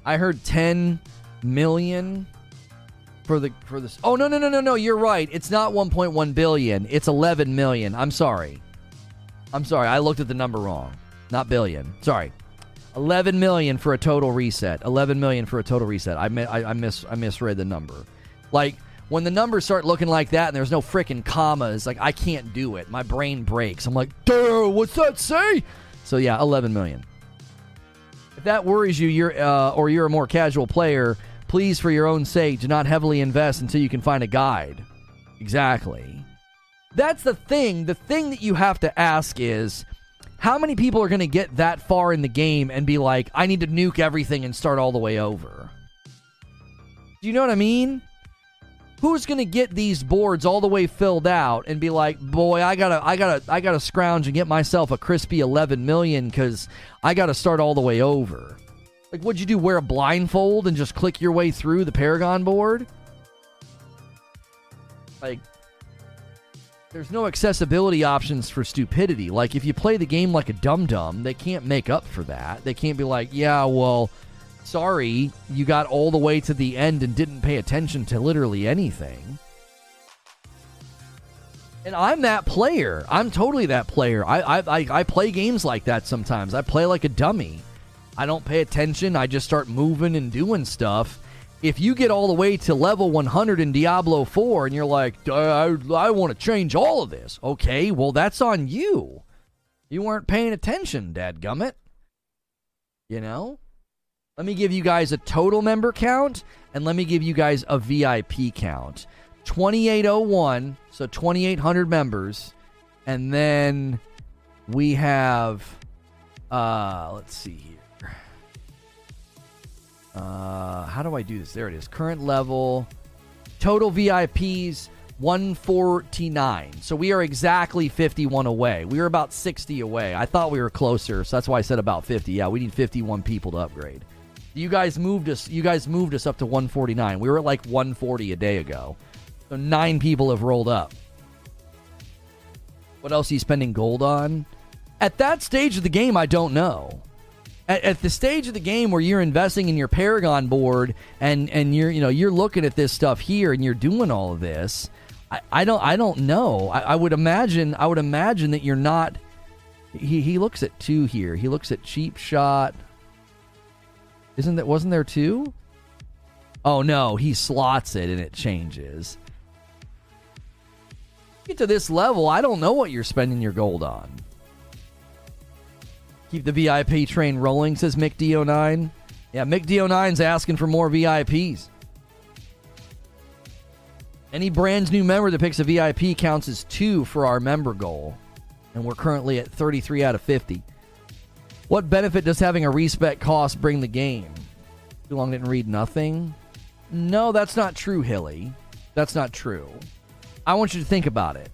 I heard 10 million for the for this. Oh no no no no no! You're right. It's not 1.1 billion. It's 11 million. I'm sorry. I'm sorry. I looked at the number wrong. Not billion. Sorry. 11 million for a total reset. 11 million for a total reset. I I, I miss I misread the number. Like when the numbers start looking like that and there's no freaking commas, like I can't do it. My brain breaks. I'm like, duh, what's that say? So yeah, 11 million. If that worries you, you're uh, or you're a more casual player, please, for your own sake, do not heavily invest until you can find a guide. Exactly. That's the thing. The thing that you have to ask is how many people are going to get that far in the game and be like, I need to nuke everything and start all the way over? Do you know what I mean? Who's going to get these boards all the way filled out and be like, "Boy, I got to I got to I got to scrounge and get myself a crispy 11 million cuz I got to start all the way over." Like what'd you do wear a blindfold and just click your way through the Paragon board? Like there's no accessibility options for stupidity. Like if you play the game like a dum dum, they can't make up for that. They can't be like, "Yeah, well, sorry, you got all the way to the end and didn't pay attention to literally anything." And I'm that player. I'm totally that player. I, I, I, I play games like that sometimes. I play like a dummy. I don't pay attention. I just start moving and doing stuff if you get all the way to level 100 in Diablo 4 and you're like, I, I want to change all of this, okay, well, that's on you. You weren't paying attention, dadgummit. You know? Let me give you guys a total member count and let me give you guys a VIP count. 2801, so 2800 members. And then we have uh let's see here. Uh, how do I do this? There it is. Current level. Total VIPs 149. So we are exactly 51 away. We were about 60 away. I thought we were closer, so that's why I said about 50. Yeah, we need 51 people to upgrade. You guys moved us. You guys moved us up to 149. We were at like 140 a day ago. So nine people have rolled up. What else are you spending gold on? At that stage of the game, I don't know at, at, the stage of the game where you're investing in your Paragon board and and you're you know you're looking at this stuff here and you're doing all of this, I, I don't I don't know. I, I, would imagine I would imagine that you're not. He he looks at two here. He looks at cheap shot. Isn't that wasn't there two? Oh no, he slots it and it changes. Get to this level, I don't know what you're spending your gold on. Keep the VIP train rolling, says Mick D09. Yeah, Mick D09's asking for more VIPs. Any brand new member that picks a VIP counts as two for our member goal. And we're currently at 33 out of 50. What benefit does having a respec cost bring the game? Too long didn't read nothing? No, that's not true, Hilly. That's not true. I want you to think about it.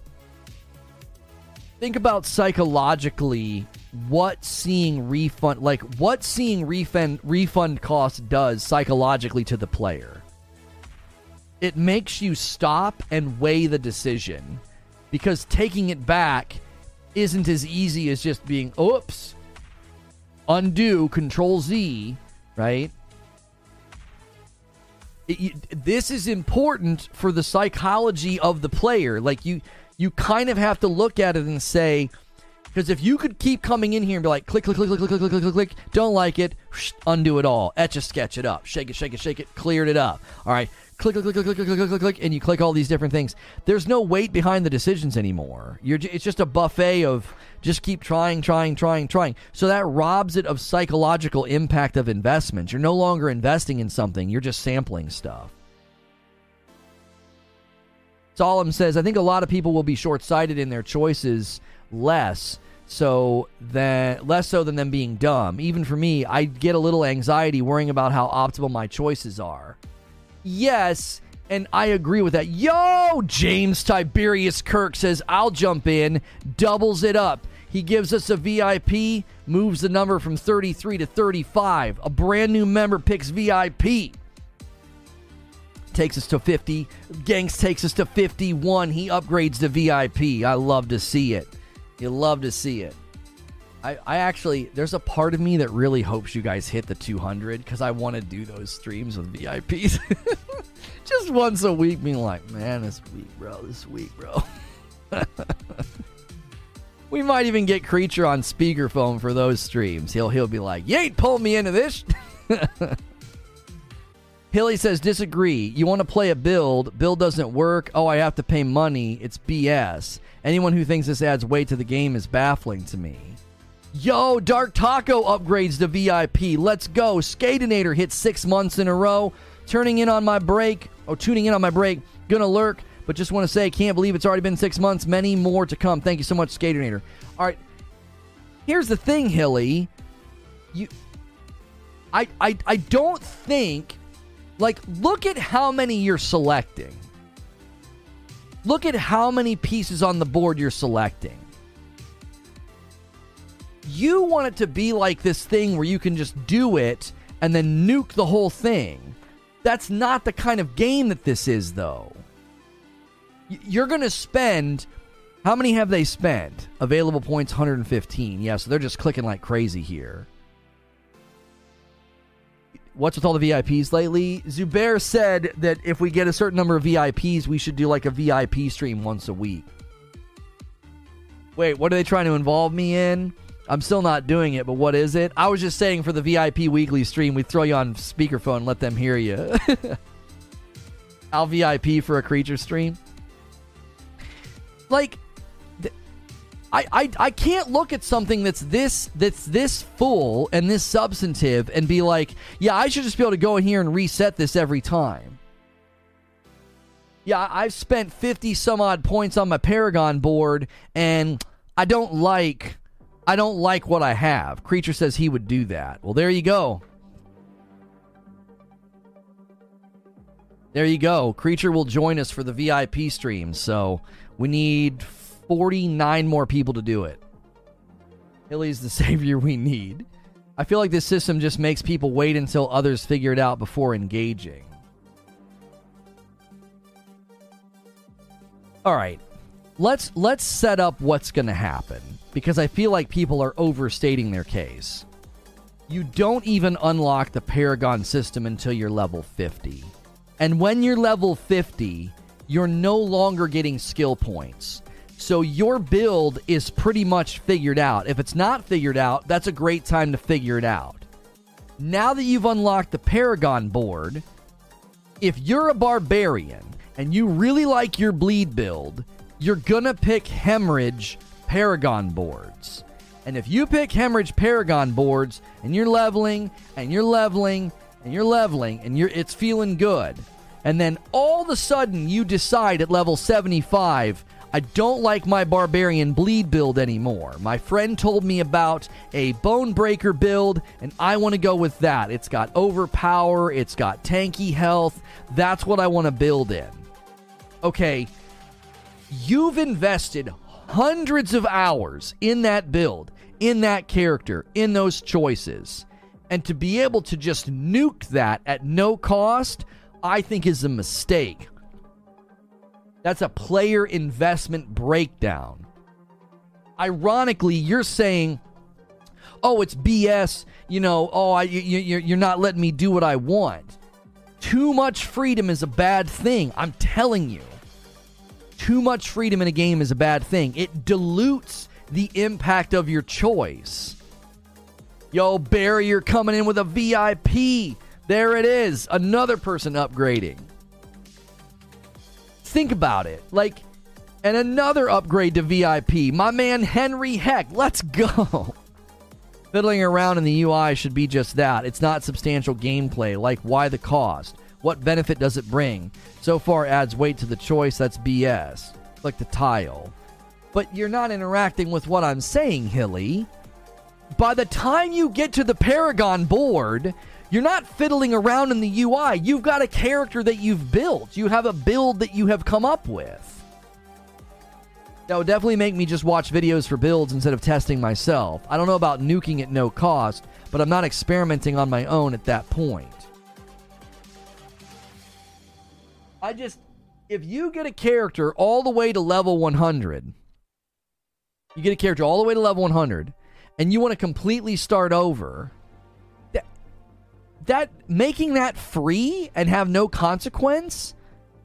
Think about psychologically what seeing refund like what seeing refund refund cost does psychologically to the player. It makes you stop and weigh the decision because taking it back isn't as easy as just being oops undo control Z, right? It, this is important for the psychology of the player. Like you you kind of have to look at it and say because if you could keep coming in here and be like, click, click, click, click, click, click, click, click, click, don't like it, undo it all, etch a sketch it up, shake it, shake it, shake it, cleared it up. All right, click, click, click, click, click, click, click, click, click, and you click all these different things. There's no weight behind the decisions anymore. You're, it's just a buffet of just keep trying, trying, trying, trying. So that robs it of psychological impact of investments. You're no longer investing in something. You're just sampling stuff. Solemn says, I think a lot of people will be short sighted in their choices less so than less so than them being dumb. Even for me, I get a little anxiety worrying about how optimal my choices are. Yes, and I agree with that. Yo, James Tiberius Kirk says, I'll jump in, doubles it up. He gives us a VIP, moves the number from 33 to 35. A brand new member picks VIP. Takes us to 50. Gangs takes us to 51. He upgrades to VIP. I love to see it. You love to see it. I, I actually, there's a part of me that really hopes you guys hit the 200 because I want to do those streams with VIPs. (laughs) Just once a week, being like, man, this week, bro, this week, bro. (laughs) we might even get Creature on speakerphone for those streams. He'll he'll be like, "You ain't pulling me into this." (laughs) Hilly says, "Disagree. You want to play a build? Build doesn't work. Oh, I have to pay money. It's BS. Anyone who thinks this adds weight to the game is baffling to me." Yo, Dark Taco upgrades to VIP. Let's go. Skatinator hits six months in a row. Turning in on my break, or tuning in on my break. Gonna lurk, but just want to say, can't believe it's already been six months. Many more to come. Thank you so much, Skatinator. All right. Here's the thing, Hilly. You, I, I, I don't think, like, look at how many you're selecting. Look at how many pieces on the board you're selecting you want it to be like this thing where you can just do it and then nuke the whole thing. That's not the kind of game that this is, though. You're going to spend. How many have they spent? Available points 115. Yeah, so they're just clicking like crazy here. What's with all the VIPs lately? Zubair said that if we get a certain number of VIPs, we should do like a VIP stream once a week. Wait, what are they trying to involve me in? I'm still not doing it, but what is it? I was just saying for the VIP weekly stream, we throw you on speakerphone and let them hear you. (laughs) I'll VIP for a creature stream. Like, I, I I can't look at something that's this that's this full and this substantive and be like, yeah, I should just be able to go in here and reset this every time. Yeah, I've spent 50 some odd points on my Paragon board and I don't like I don't like what I have. Creature says he would do that. Well, there you go. There you go. Creature will join us for the VIP stream. So we need 49 more people to do it. Hilly's the (laughs) savior we need. I feel like this system just makes people wait until others figure it out before engaging. All right. Let's let's set up what's going to happen because I feel like people are overstating their case. You don't even unlock the Paragon system until you're level 50. And when you're level 50, you're no longer getting skill points. So your build is pretty much figured out. If it's not figured out, that's a great time to figure it out. Now that you've unlocked the Paragon board, if you're a barbarian and you really like your bleed build, you're gonna pick Hemorrhage Paragon boards. And if you pick Hemorrhage Paragon boards and you're leveling and you're leveling and you're leveling and you're it's feeling good, and then all of a sudden you decide at level 75, I don't like my barbarian bleed build anymore. My friend told me about a bone breaker build, and I want to go with that. It's got overpower, it's got tanky health. That's what I want to build in. Okay, you've invested hundreds of hours in that build, in that character, in those choices. And to be able to just nuke that at no cost, I think is a mistake. That's a player investment breakdown. Ironically, you're saying, oh, it's BS, you know, oh, I, you, you're not letting me do what I want. Too much freedom is a bad thing. I'm telling you too much freedom in a game is a bad thing. It dilutes the impact of your choice. Yo, Barry, you're coming in with a VIP. There it is. Another person upgrading. Think about it. Like, and another upgrade to VIP. My man Henry Heck. Let's go. (laughs) Fiddling around in the UI should be just that. It's not substantial gameplay. Like, why the cost? What benefit does it bring? So far adds weight to the choice. That's BS. Like the tile. But you're not interacting with what I'm saying, Hilly. By the time you get to the Paragon board, you're not fiddling around in the UI. You've got a character that you've built. You have a build that you have come up with. That would definitely make me just watch videos for builds instead of testing myself. I don't know about nuking at no cost, but I'm not experimenting on my own at that point. I just if you get a character all the way to level 100, you get a character all the way to level 100, and you want to completely start over, that making that free and have no consequence,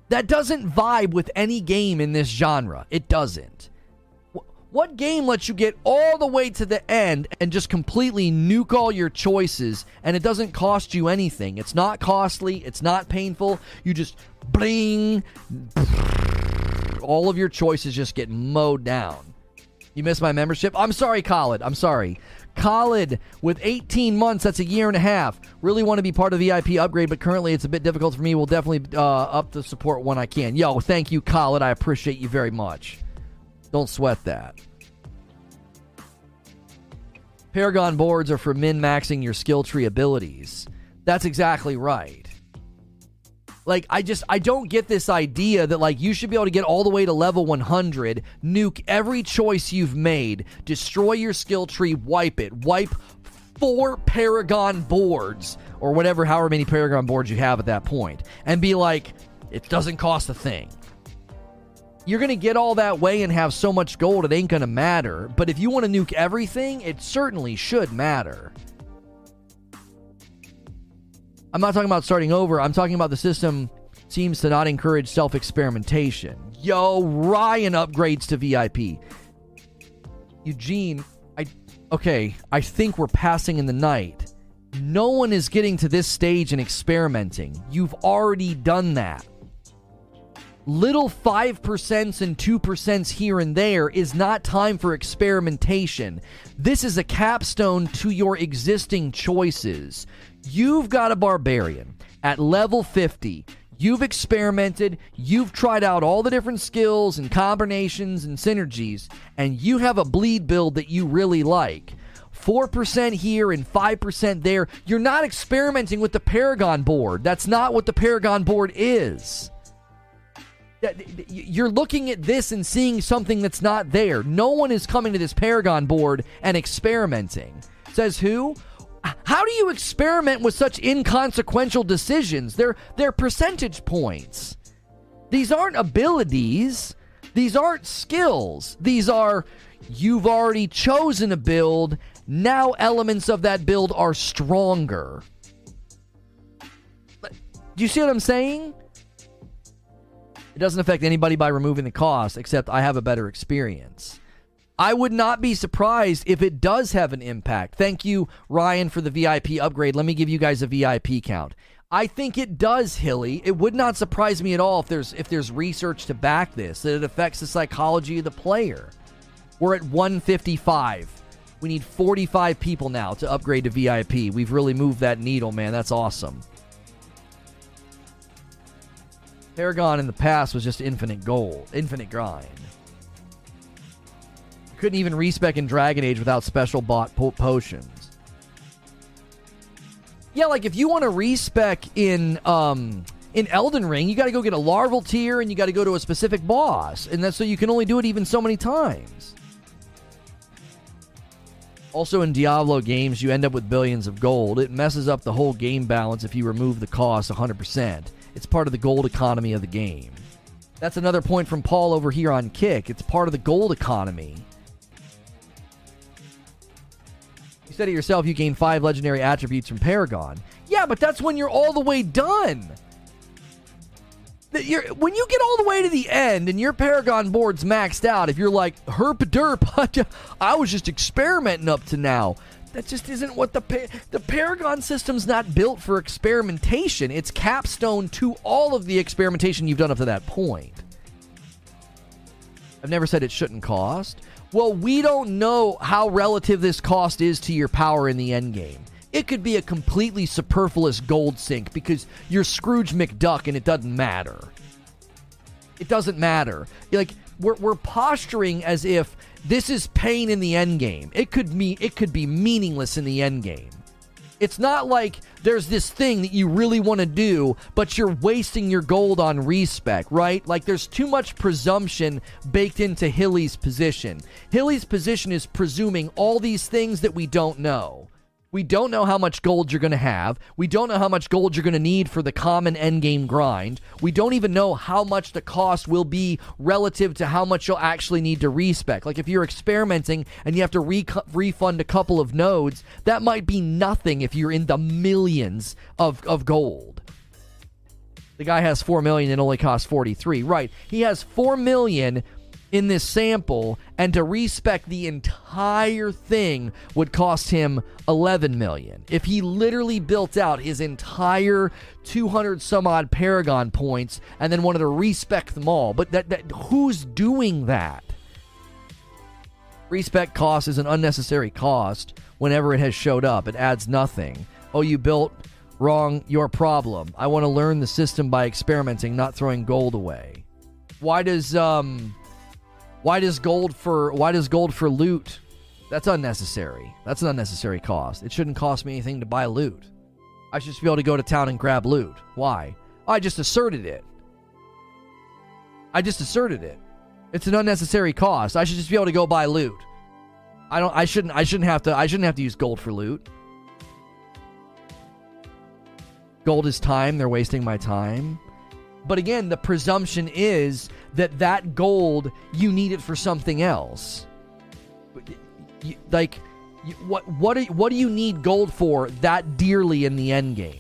that doesn't vibe with any game in this genre. It doesn't. What game lets you get all the way to the end and just completely nuke all your choices and it doesn't cost you anything? It's not costly, it's not painful. You just bling, all of your choices just get mowed down. You missed my membership? I'm sorry, Khalid. I'm sorry. Khalid, with 18 months, that's a year and a half. Really want to be part of the VIP upgrade, but currently it's a bit difficult for me. We'll definitely uh, up the support when I can. Yo, thank you, Khalid. I appreciate you very much. Don't sweat that. Paragon boards are for min maxing your skill tree abilities. That's exactly right. Like, I just, I don't get this idea that, like, you should be able to get all the way to level 100, nuke every choice you've made, destroy your skill tree, wipe it, wipe four Paragon boards, or whatever, however many Paragon boards you have at that point, and be like, it doesn't cost a thing you're going to get all that way and have so much gold, it ain't going to matter. But if you want to nuke everything, it certainly should matter. I'm not talking about starting over. I'm talking about the system seems to not encourage self experimentation. Yo, Ryan upgrades to VIP. Eugene, I. Okay, I think we're passing in the night. No one is getting to this stage and experimenting. You've already done that little 5% and 2% here and there is not time for experimentation. This is a capstone to your existing choices. You've got a barbarian at level 50. You've experimented, you've tried out all the different skills and combinations and synergies, and you have a bleed build that you really like. 4% here and 5% there. You're not experimenting with the Paragon board. That's not what the Paragon board is you're looking at this and seeing something that's not there. No one is coming to this Paragon board and experimenting. Says who? How do you experiment with such inconsequential decisions? They're they're percentage points. These aren't abilities. These aren't skills. These are you've already chosen a build. Now elements of that build are stronger. Do you see what I'm saying? It doesn't affect anybody by removing the cost, except I have a better experience. I would not be surprised if it does have an impact. Thank you, Ryan, for the VIP upgrade. Let me give you guys a VIP count. I think it does, Hilly. It would not surprise me at all if there's if there's research to back this that it affects the psychology of the player. We're at 155. We need 45 people now to upgrade to VIP. We've really moved that needle, man. That's awesome. Paragon in the past was just infinite gold, infinite grind. Couldn't even respec in Dragon Age without special bought po- potions. Yeah, like if you want to respec in um in Elden Ring, you got to go get a larval tear and you got to go to a specific boss, and that's so you can only do it even so many times. Also, in Diablo games, you end up with billions of gold. It messes up the whole game balance if you remove the cost 100%. It's part of the gold economy of the game. That's another point from Paul over here on Kick. It's part of the gold economy. You said it yourself, you gain five legendary attributes from Paragon. Yeah, but that's when you're all the way done. You're, when you get all the way to the end and your Paragon board's maxed out, if you're like, herp derp, (laughs) I was just experimenting up to now. That just isn't what the the Paragon system's not built for experimentation. It's capstone to all of the experimentation you've done up to that point. I've never said it shouldn't cost. Well, we don't know how relative this cost is to your power in the end game. It could be a completely superfluous gold sink because you're Scrooge McDuck and it doesn't matter. It doesn't matter. Like we're, we're posturing as if this is pain in the end game. It could mean it could be meaningless in the end game. It's not like there's this thing that you really want to do, but you're wasting your gold on respec, right? Like there's too much presumption baked into Hilly's position. Hilly's position is presuming all these things that we don't know. We don't know how much gold you're going to have. We don't know how much gold you're going to need for the common endgame grind. We don't even know how much the cost will be relative to how much you'll actually need to respec. Like if you're experimenting and you have to re- refund a couple of nodes, that might be nothing if you're in the millions of, of gold. The guy has 4 million and only costs 43. Right. He has 4 million in this sample and to respec the entire thing would cost him 11 million. If he literally built out his entire 200 some odd paragon points and then wanted to respec them all. But that, that who's doing that? Respec cost is an unnecessary cost whenever it has showed up. It adds nothing. Oh you built wrong your problem. I want to learn the system by experimenting not throwing gold away. Why does um why does gold for why does gold for loot? That's unnecessary. That's an unnecessary cost. It shouldn't cost me anything to buy loot. I should just be able to go to town and grab loot. Why? I just asserted it. I just asserted it. It's an unnecessary cost. I should just be able to go buy loot. I don't I shouldn't I shouldn't have to I shouldn't have to use gold for loot. Gold is time, they're wasting my time. But again, the presumption is that that gold you need it for something else. like, what what do, what do you need gold for that dearly in the end game?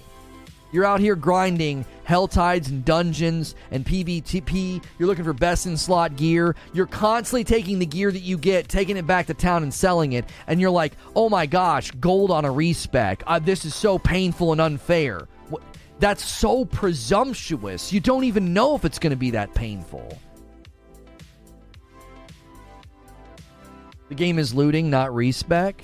You're out here grinding hell tides and dungeons and PvP. You're looking for best in slot gear. You're constantly taking the gear that you get, taking it back to town and selling it. And you're like, oh my gosh, gold on a respec. Uh, this is so painful and unfair. That's so presumptuous. You don't even know if it's going to be that painful. The game is looting, not respec.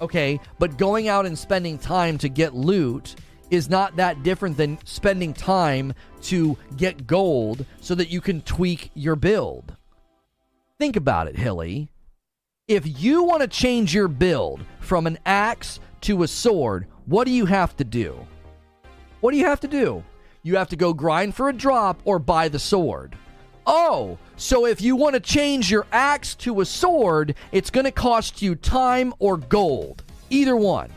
Okay, but going out and spending time to get loot is not that different than spending time to get gold so that you can tweak your build. Think about it, Hilly. If you want to change your build from an axe to a sword, what do you have to do? What do you have to do? You have to go grind for a drop or buy the sword. Oh, so if you want to change your axe to a sword, it's going to cost you time or gold. Either one.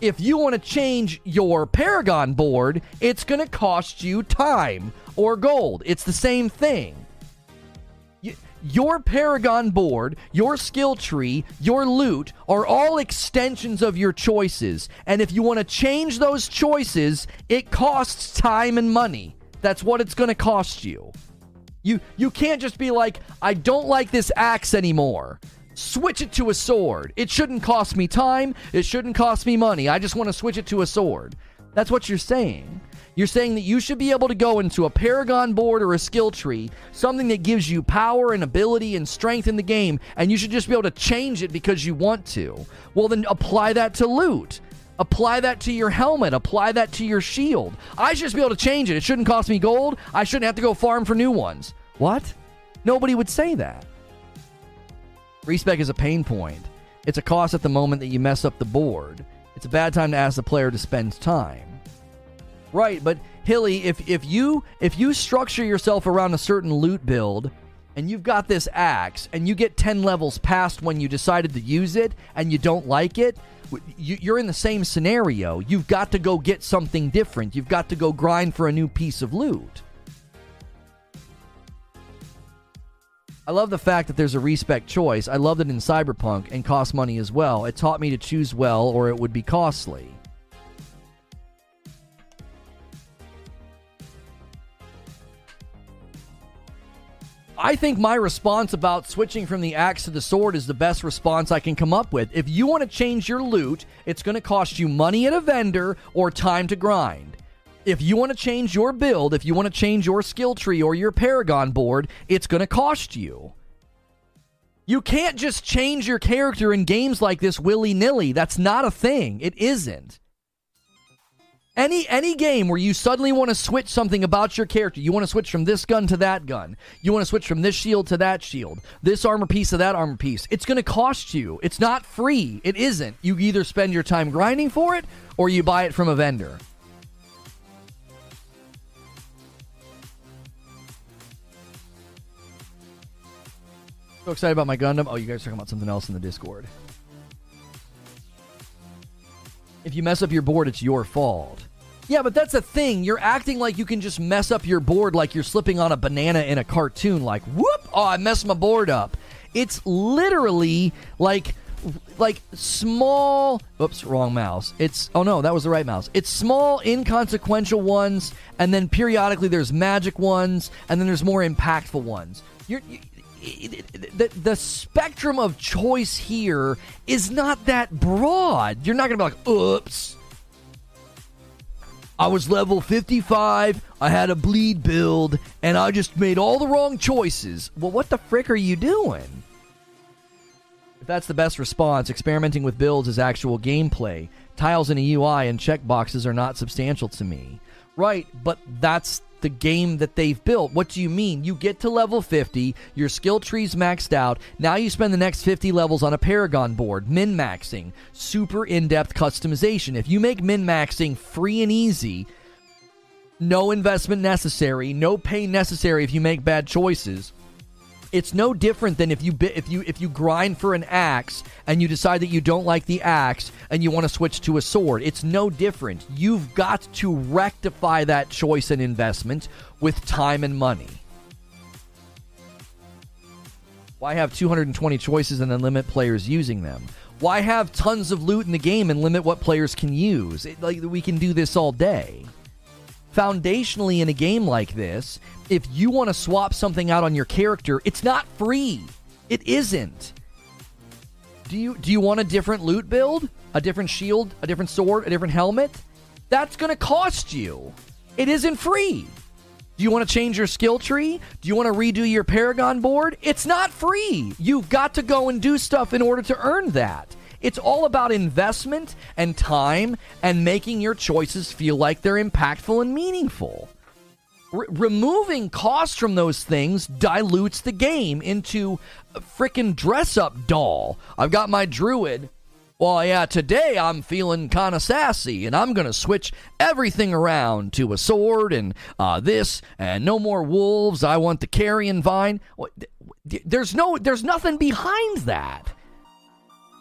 If you want to change your Paragon board, it's going to cost you time or gold. It's the same thing your Paragon board, your skill tree, your loot are all extensions of your choices. And if you want to change those choices, it costs time and money. That's what it's going to cost you. You you can't just be like, "I don't like this axe anymore." Switch it to a sword. It shouldn't cost me time, it shouldn't cost me money. I just want to switch it to a sword. That's what you're saying. You're saying that you should be able to go into a Paragon board or a skill tree, something that gives you power and ability and strength in the game, and you should just be able to change it because you want to. Well, then apply that to loot. Apply that to your helmet. Apply that to your shield. I should just be able to change it. It shouldn't cost me gold. I shouldn't have to go farm for new ones. What? Nobody would say that. Respec is a pain point. It's a cost at the moment that you mess up the board. It's a bad time to ask the player to spend time. Right, but Hilly, if if you if you structure yourself around a certain loot build and you've got this axe and you get 10 levels past when you decided to use it and you don't like it, you're in the same scenario. You've got to go get something different. You've got to go grind for a new piece of loot. I love the fact that there's a respec choice. I loved it in Cyberpunk and cost money as well. It taught me to choose well or it would be costly. I think my response about switching from the axe to the sword is the best response I can come up with. If you want to change your loot, it's going to cost you money at a vendor or time to grind. If you want to change your build, if you want to change your skill tree or your Paragon board, it's going to cost you. You can't just change your character in games like this willy nilly. That's not a thing. It isn't. Any any game where you suddenly want to switch something about your character, you want to switch from this gun to that gun, you want to switch from this shield to that shield, this armor piece to that armor piece, it's going to cost you. It's not free. It isn't. You either spend your time grinding for it or you buy it from a vendor. So excited about my Gundam. Oh, you guys talking about something else in the Discord. If you mess up your board, it's your fault. Yeah, but that's the thing. You're acting like you can just mess up your board like you're slipping on a banana in a cartoon, like, whoop, oh, I messed my board up. It's literally like like small oops wrong mouse it's oh no that was the right mouse it's small inconsequential ones and then periodically there's magic ones and then there's more impactful ones you're you, the, the spectrum of choice here is not that broad you're not gonna be like oops I was level 55, I had a bleed build, and I just made all the wrong choices. Well, what the frick are you doing? If that's the best response, experimenting with builds is actual gameplay. Tiles in a UI and checkboxes are not substantial to me. Right, but that's the game that they've built. What do you mean? You get to level 50, your skill tree's maxed out. Now you spend the next 50 levels on a Paragon board, min maxing, super in depth customization. If you make min maxing free and easy, no investment necessary, no pain necessary if you make bad choices it's no different than if you if you if you grind for an axe and you decide that you don't like the axe and you want to switch to a sword. It's no different. You've got to rectify that choice and investment with time and money. Why have 220 choices and then limit players using them? Why have tons of loot in the game and limit what players can use? It, like we can do this all day foundationally in a game like this, if you want to swap something out on your character, it's not free. It isn't. Do you do you want a different loot build? A different shield, a different sword, a different helmet? That's going to cost you. It isn't free. Do you want to change your skill tree? Do you want to redo your Paragon board? It's not free. You've got to go and do stuff in order to earn that. It's all about investment and time and making your choices feel like they're impactful and meaningful. R- removing costs from those things dilutes the game into a freaking dress up doll. I've got my druid. Well, yeah, today I'm feeling kind of sassy, and I'm going to switch everything around to a sword and uh, this, and no more wolves. I want the carrion vine. There's no, there's nothing behind that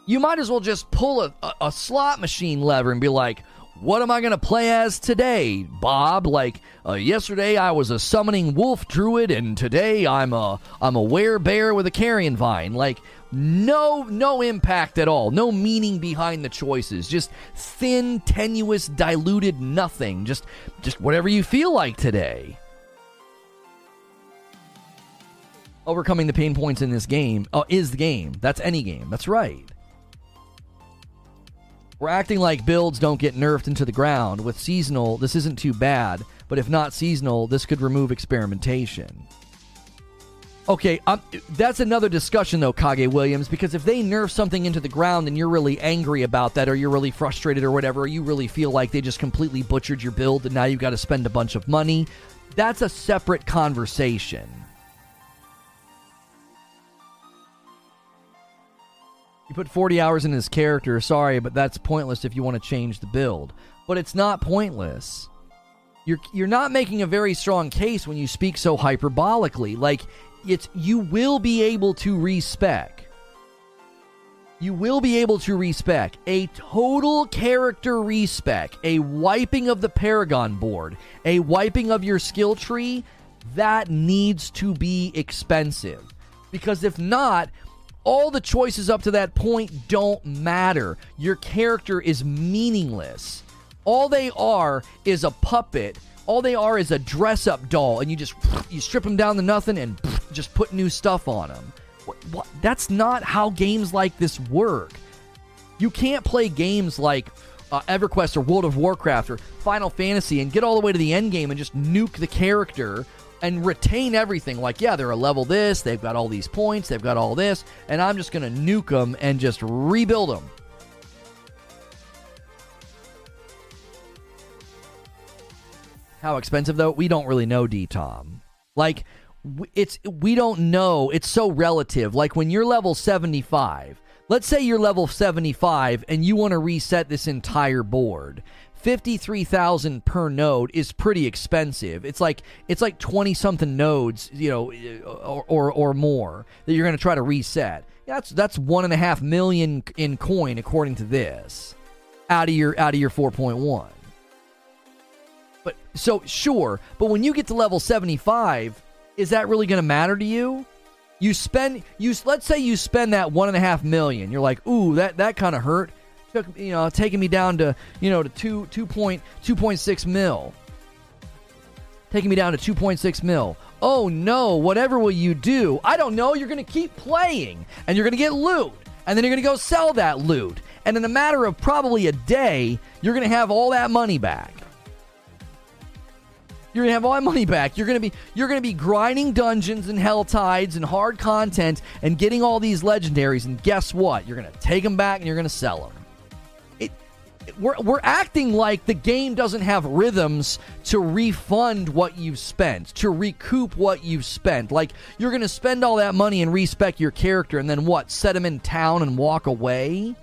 you might as well just pull a, a, a slot machine lever and be like, what am I going to play as today, Bob? Like uh, yesterday, I was a summoning wolf druid, and today I'm a I'm a werebear with a carrion vine. Like no no impact at all, no meaning behind the choices. Just thin, tenuous, diluted nothing. Just just whatever you feel like today. Overcoming the pain points in this game uh, is the game. That's any game. That's right. We're acting like builds don't get nerfed into the ground. With seasonal, this isn't too bad, but if not seasonal, this could remove experimentation. Okay, um, that's another discussion though, Kage Williams, because if they nerf something into the ground and you're really angry about that, or you're really frustrated or whatever, or you really feel like they just completely butchered your build and now you've got to spend a bunch of money, that's a separate conversation. You put 40 hours in his character, sorry, but that's pointless if you want to change the build. But it's not pointless. You're you're not making a very strong case when you speak so hyperbolically. Like it's you will be able to respec. You will be able to respec a total character respec, a wiping of the Paragon board, a wiping of your skill tree. That needs to be expensive. Because if not, all the choices up to that point don't matter. Your character is meaningless. All they are is a puppet. All they are is a dress up doll, and you just you strip them down to nothing and just put new stuff on them. What, what? That's not how games like this work. You can't play games like uh, EverQuest or World of Warcraft or Final Fantasy and get all the way to the end game and just nuke the character and retain everything. Like, yeah, they're a level this, they've got all these points, they've got all this, and I'm just going to nuke them and just rebuild them. How expensive though? We don't really know, D Tom. Like it's we don't know. It's so relative. Like when you're level 75, let's say you're level 75 and you want to reset this entire board 53,000 per node is pretty expensive. It's like it's like 20 something nodes, you know, or or, or more that you're going to try to reset. That's that's one and a half million in coin according to this. out of your out of your 4.1. But so sure, but when you get to level 75, is that really going to matter to you? You spend you let's say you spend that one and a half million. You're like, ooh, that that kind of hurt. Took you know taking me down to you know to two two point two point six mil. Taking me down to two point six mil. Oh no, whatever will you do? I don't know. You're going to keep playing and you're going to get loot. And then you're going to go sell that loot. And in a matter of probably a day, you're going to have all that money back. You're gonna have all that money back. You're gonna be you're gonna be grinding dungeons and hell tides and hard content and getting all these legendaries. And guess what? You're gonna take them back and you're gonna sell them. We're we're acting like the game doesn't have rhythms to refund what you've spent, to recoup what you've spent. Like you're gonna spend all that money and respec your character, and then what? Set him in town and walk away.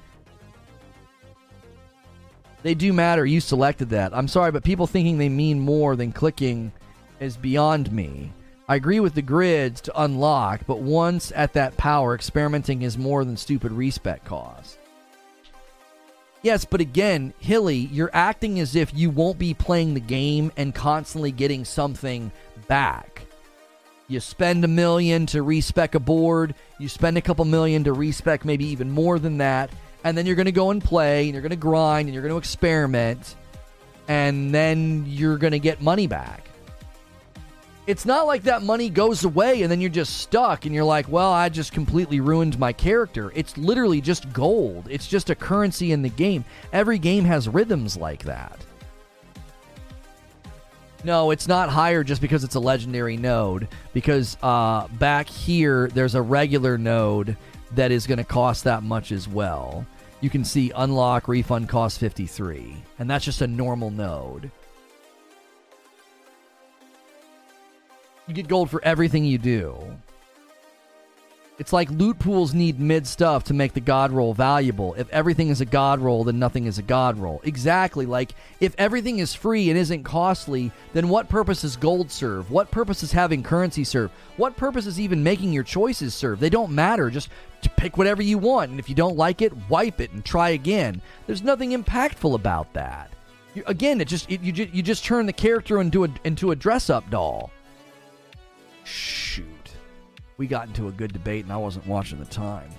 They do matter. You selected that. I'm sorry, but people thinking they mean more than clicking is beyond me. I agree with the grids to unlock, but once at that power, experimenting is more than stupid respec costs. Yes, but again, Hilly, you're acting as if you won't be playing the game and constantly getting something back. You spend a million to respec a board, you spend a couple million to respec maybe even more than that, and then you're going to go and play and you're going to grind and you're going to experiment and then you're going to get money back. It's not like that money goes away and then you're just stuck and you're like, well, I just completely ruined my character. It's literally just gold. It's just a currency in the game. Every game has rhythms like that. No, it's not higher just because it's a legendary node. Because uh, back here, there's a regular node that is going to cost that much as well. You can see unlock refund cost 53, and that's just a normal node. You get gold for everything you do. It's like loot pools need mid stuff to make the god roll valuable. If everything is a god roll, then nothing is a god roll. Exactly. Like, if everything is free and isn't costly, then what purpose does gold serve? What purpose is having currency serve? What purpose is even making your choices serve? They don't matter. Just pick whatever you want. And if you don't like it, wipe it and try again. There's nothing impactful about that. You, again, it just it, you, you just turn the character into a, into a dress up doll. Shoot we got into a good debate and I wasn't watching the time.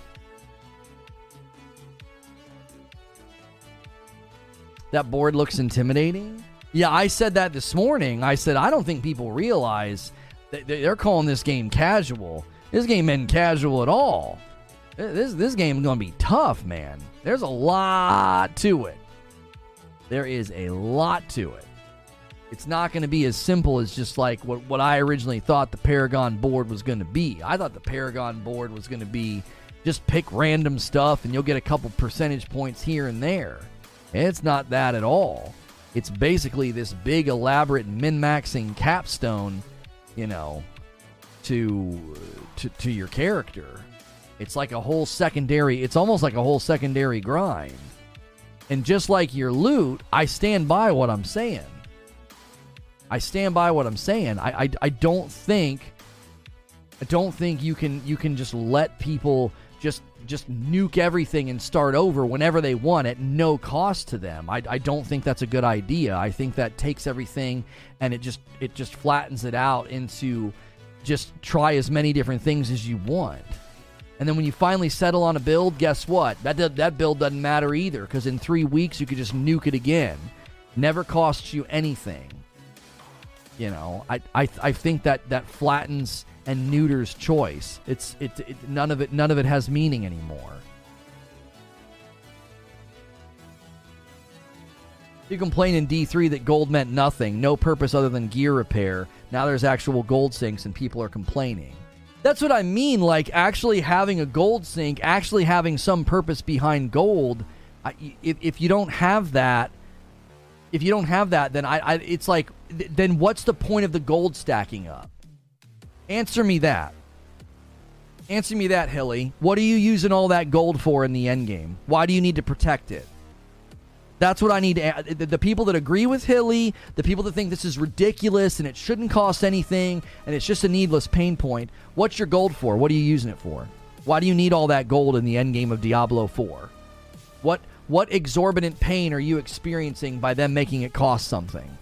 That board looks intimidating. Yeah, I said that this morning. I said, I don't think people realize that they're calling this game casual. This game isn't casual at all. This, this game is going to be tough, man. There's a lot to it. There is a lot to it it's not going to be as simple as just like what, what I originally thought the Paragon board was going to be. I thought the Paragon board was going to be just pick random stuff and you'll get a couple percentage points here and there. And it's not that at all. It's basically this big, elaborate min maxing capstone, you know, to, to to your character. It's like a whole secondary. It's almost like a whole secondary grind. And just like your loot, I stand by what I'm saying. I stand by what I'm saying. I, I, I don't think I don't think you can you can just let people just just nuke everything and start over whenever they want at no cost to them. I, I don't think that's a good idea. I think that takes everything and it just it just flattens it out into just try as many different things as you want. And then when you finally settle on a build, guess what? That that build doesn't matter either because in 3 weeks you could just nuke it again. Never costs you anything. You know, I I, I think that that flattens and neuters choice. It's it, it none of it none of it has meaning anymore. You complain in D3 that gold meant nothing, no purpose other than gear repair. Now there's actual gold sinks and people are complaining. That's what I mean, like actually having a gold sink, actually having some purpose behind gold. I, if, if you don't have that, if you don't have that, then I, I it's like then what's the point of the gold stacking up? Answer me that. Answer me that, Hilly. What are you using all that gold for in the end game? Why do you need to protect it? That's what I need to. The, the people that agree with Hilly, the people that think this is ridiculous and it shouldn't cost anything and it's just a needless pain point. What's your gold for? What are you using it for? Why do you need all that gold in the end game of Diablo 4? What What exorbitant pain are you experiencing by them making it cost something?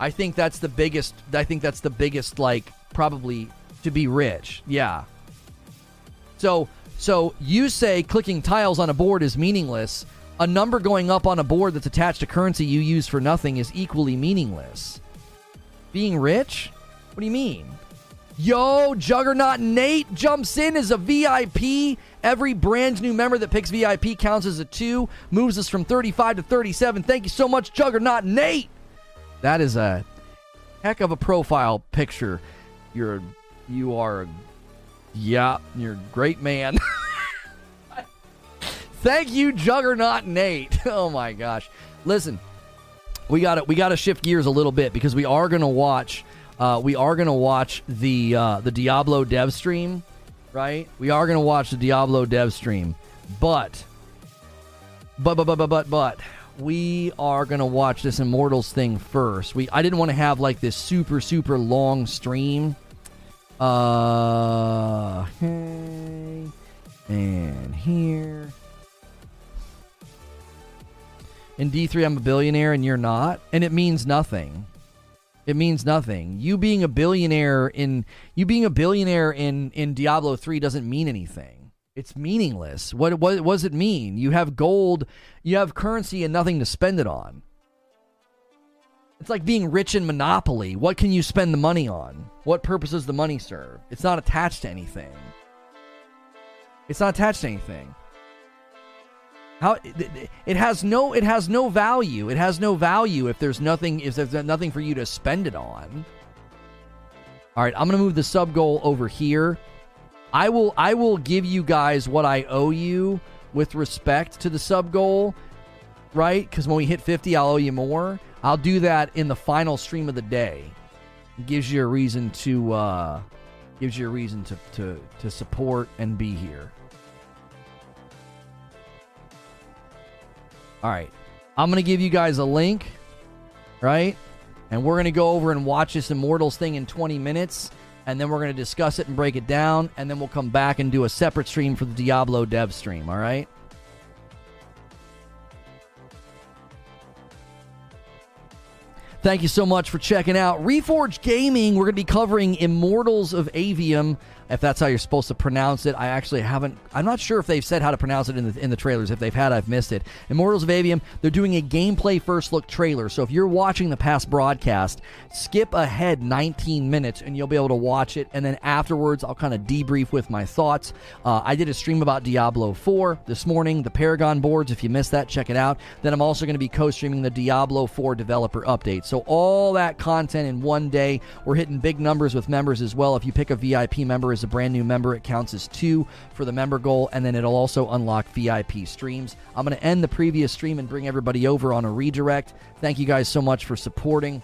I think that's the biggest. I think that's the biggest, like, probably to be rich. Yeah. So, so you say clicking tiles on a board is meaningless. A number going up on a board that's attached to currency you use for nothing is equally meaningless. Being rich? What do you mean? Yo, Juggernaut Nate jumps in as a VIP. Every brand new member that picks VIP counts as a two, moves us from 35 to 37. Thank you so much, Juggernaut Nate. That is a heck of a profile picture. You're you are yeah, you're a great man. (laughs) Thank you, Juggernaut Nate. (laughs) Oh my gosh. Listen, we got to we got to shift gears a little bit because we are going to watch uh, we are going to watch the uh, the Diablo dev stream, right? We are going to watch the Diablo dev stream, but but but but but but but we are to watch this Immortals thing first. We I didn't want to have like this super super long stream. Uh, and here. In D3, I'm a billionaire and you're not, and it means nothing. It means nothing. You being a billionaire in you being a billionaire in in Diablo 3 doesn't mean anything. It's meaningless. What what, what does it mean? You have gold, you have currency and nothing to spend it on. It's like being rich in Monopoly. What can you spend the money on? What purpose does the money serve? It's not attached to anything. It's not attached to anything. How it has no it has no value. It has no value if there's nothing if there's nothing for you to spend it on. All right, I'm going to move the sub goal over here. I will I will give you guys what I owe you with respect to the sub goal, right? Cuz when we hit 50, I'll owe you more. I'll do that in the final stream of the day. It gives you a reason to uh gives you a reason to to to support and be here. All right. I'm to give you guys a link, right? And we're to go over and watch this Immortals thing in 20 minutes. And then we're going to discuss it and break it down. And then we'll come back and do a separate stream for the Diablo dev stream. All right? Thank you so much for checking out Reforge Gaming. We're going to be covering Immortals of Aveum if that's how you're supposed to pronounce it. I actually haven't. I'm not sure if they've said how to pronounce it in the in the trailers. If they've had, I've missed it. Immortals of Aveum. They're doing a gameplay first look trailer. So if you're watching the past broadcast, skip ahead 19 minutes and you'll be able to watch it. And then afterwards, I'll kind of debrief with my thoughts. Uh, I did a stream about Diablo 4 this morning. The Paragon boards. If you missed that, check it out. Then I'm also going to be co-streaming the Diablo 4 developer update. So all that content in one day. We're hitting big numbers with members as well. If you pick a VIP member as a brand new member, it counts as two for the member goal, and then it'll also unlock VIP streams. I'm going to end the previous stream and bring everybody over on a redirect. Thank you guys so much for supporting.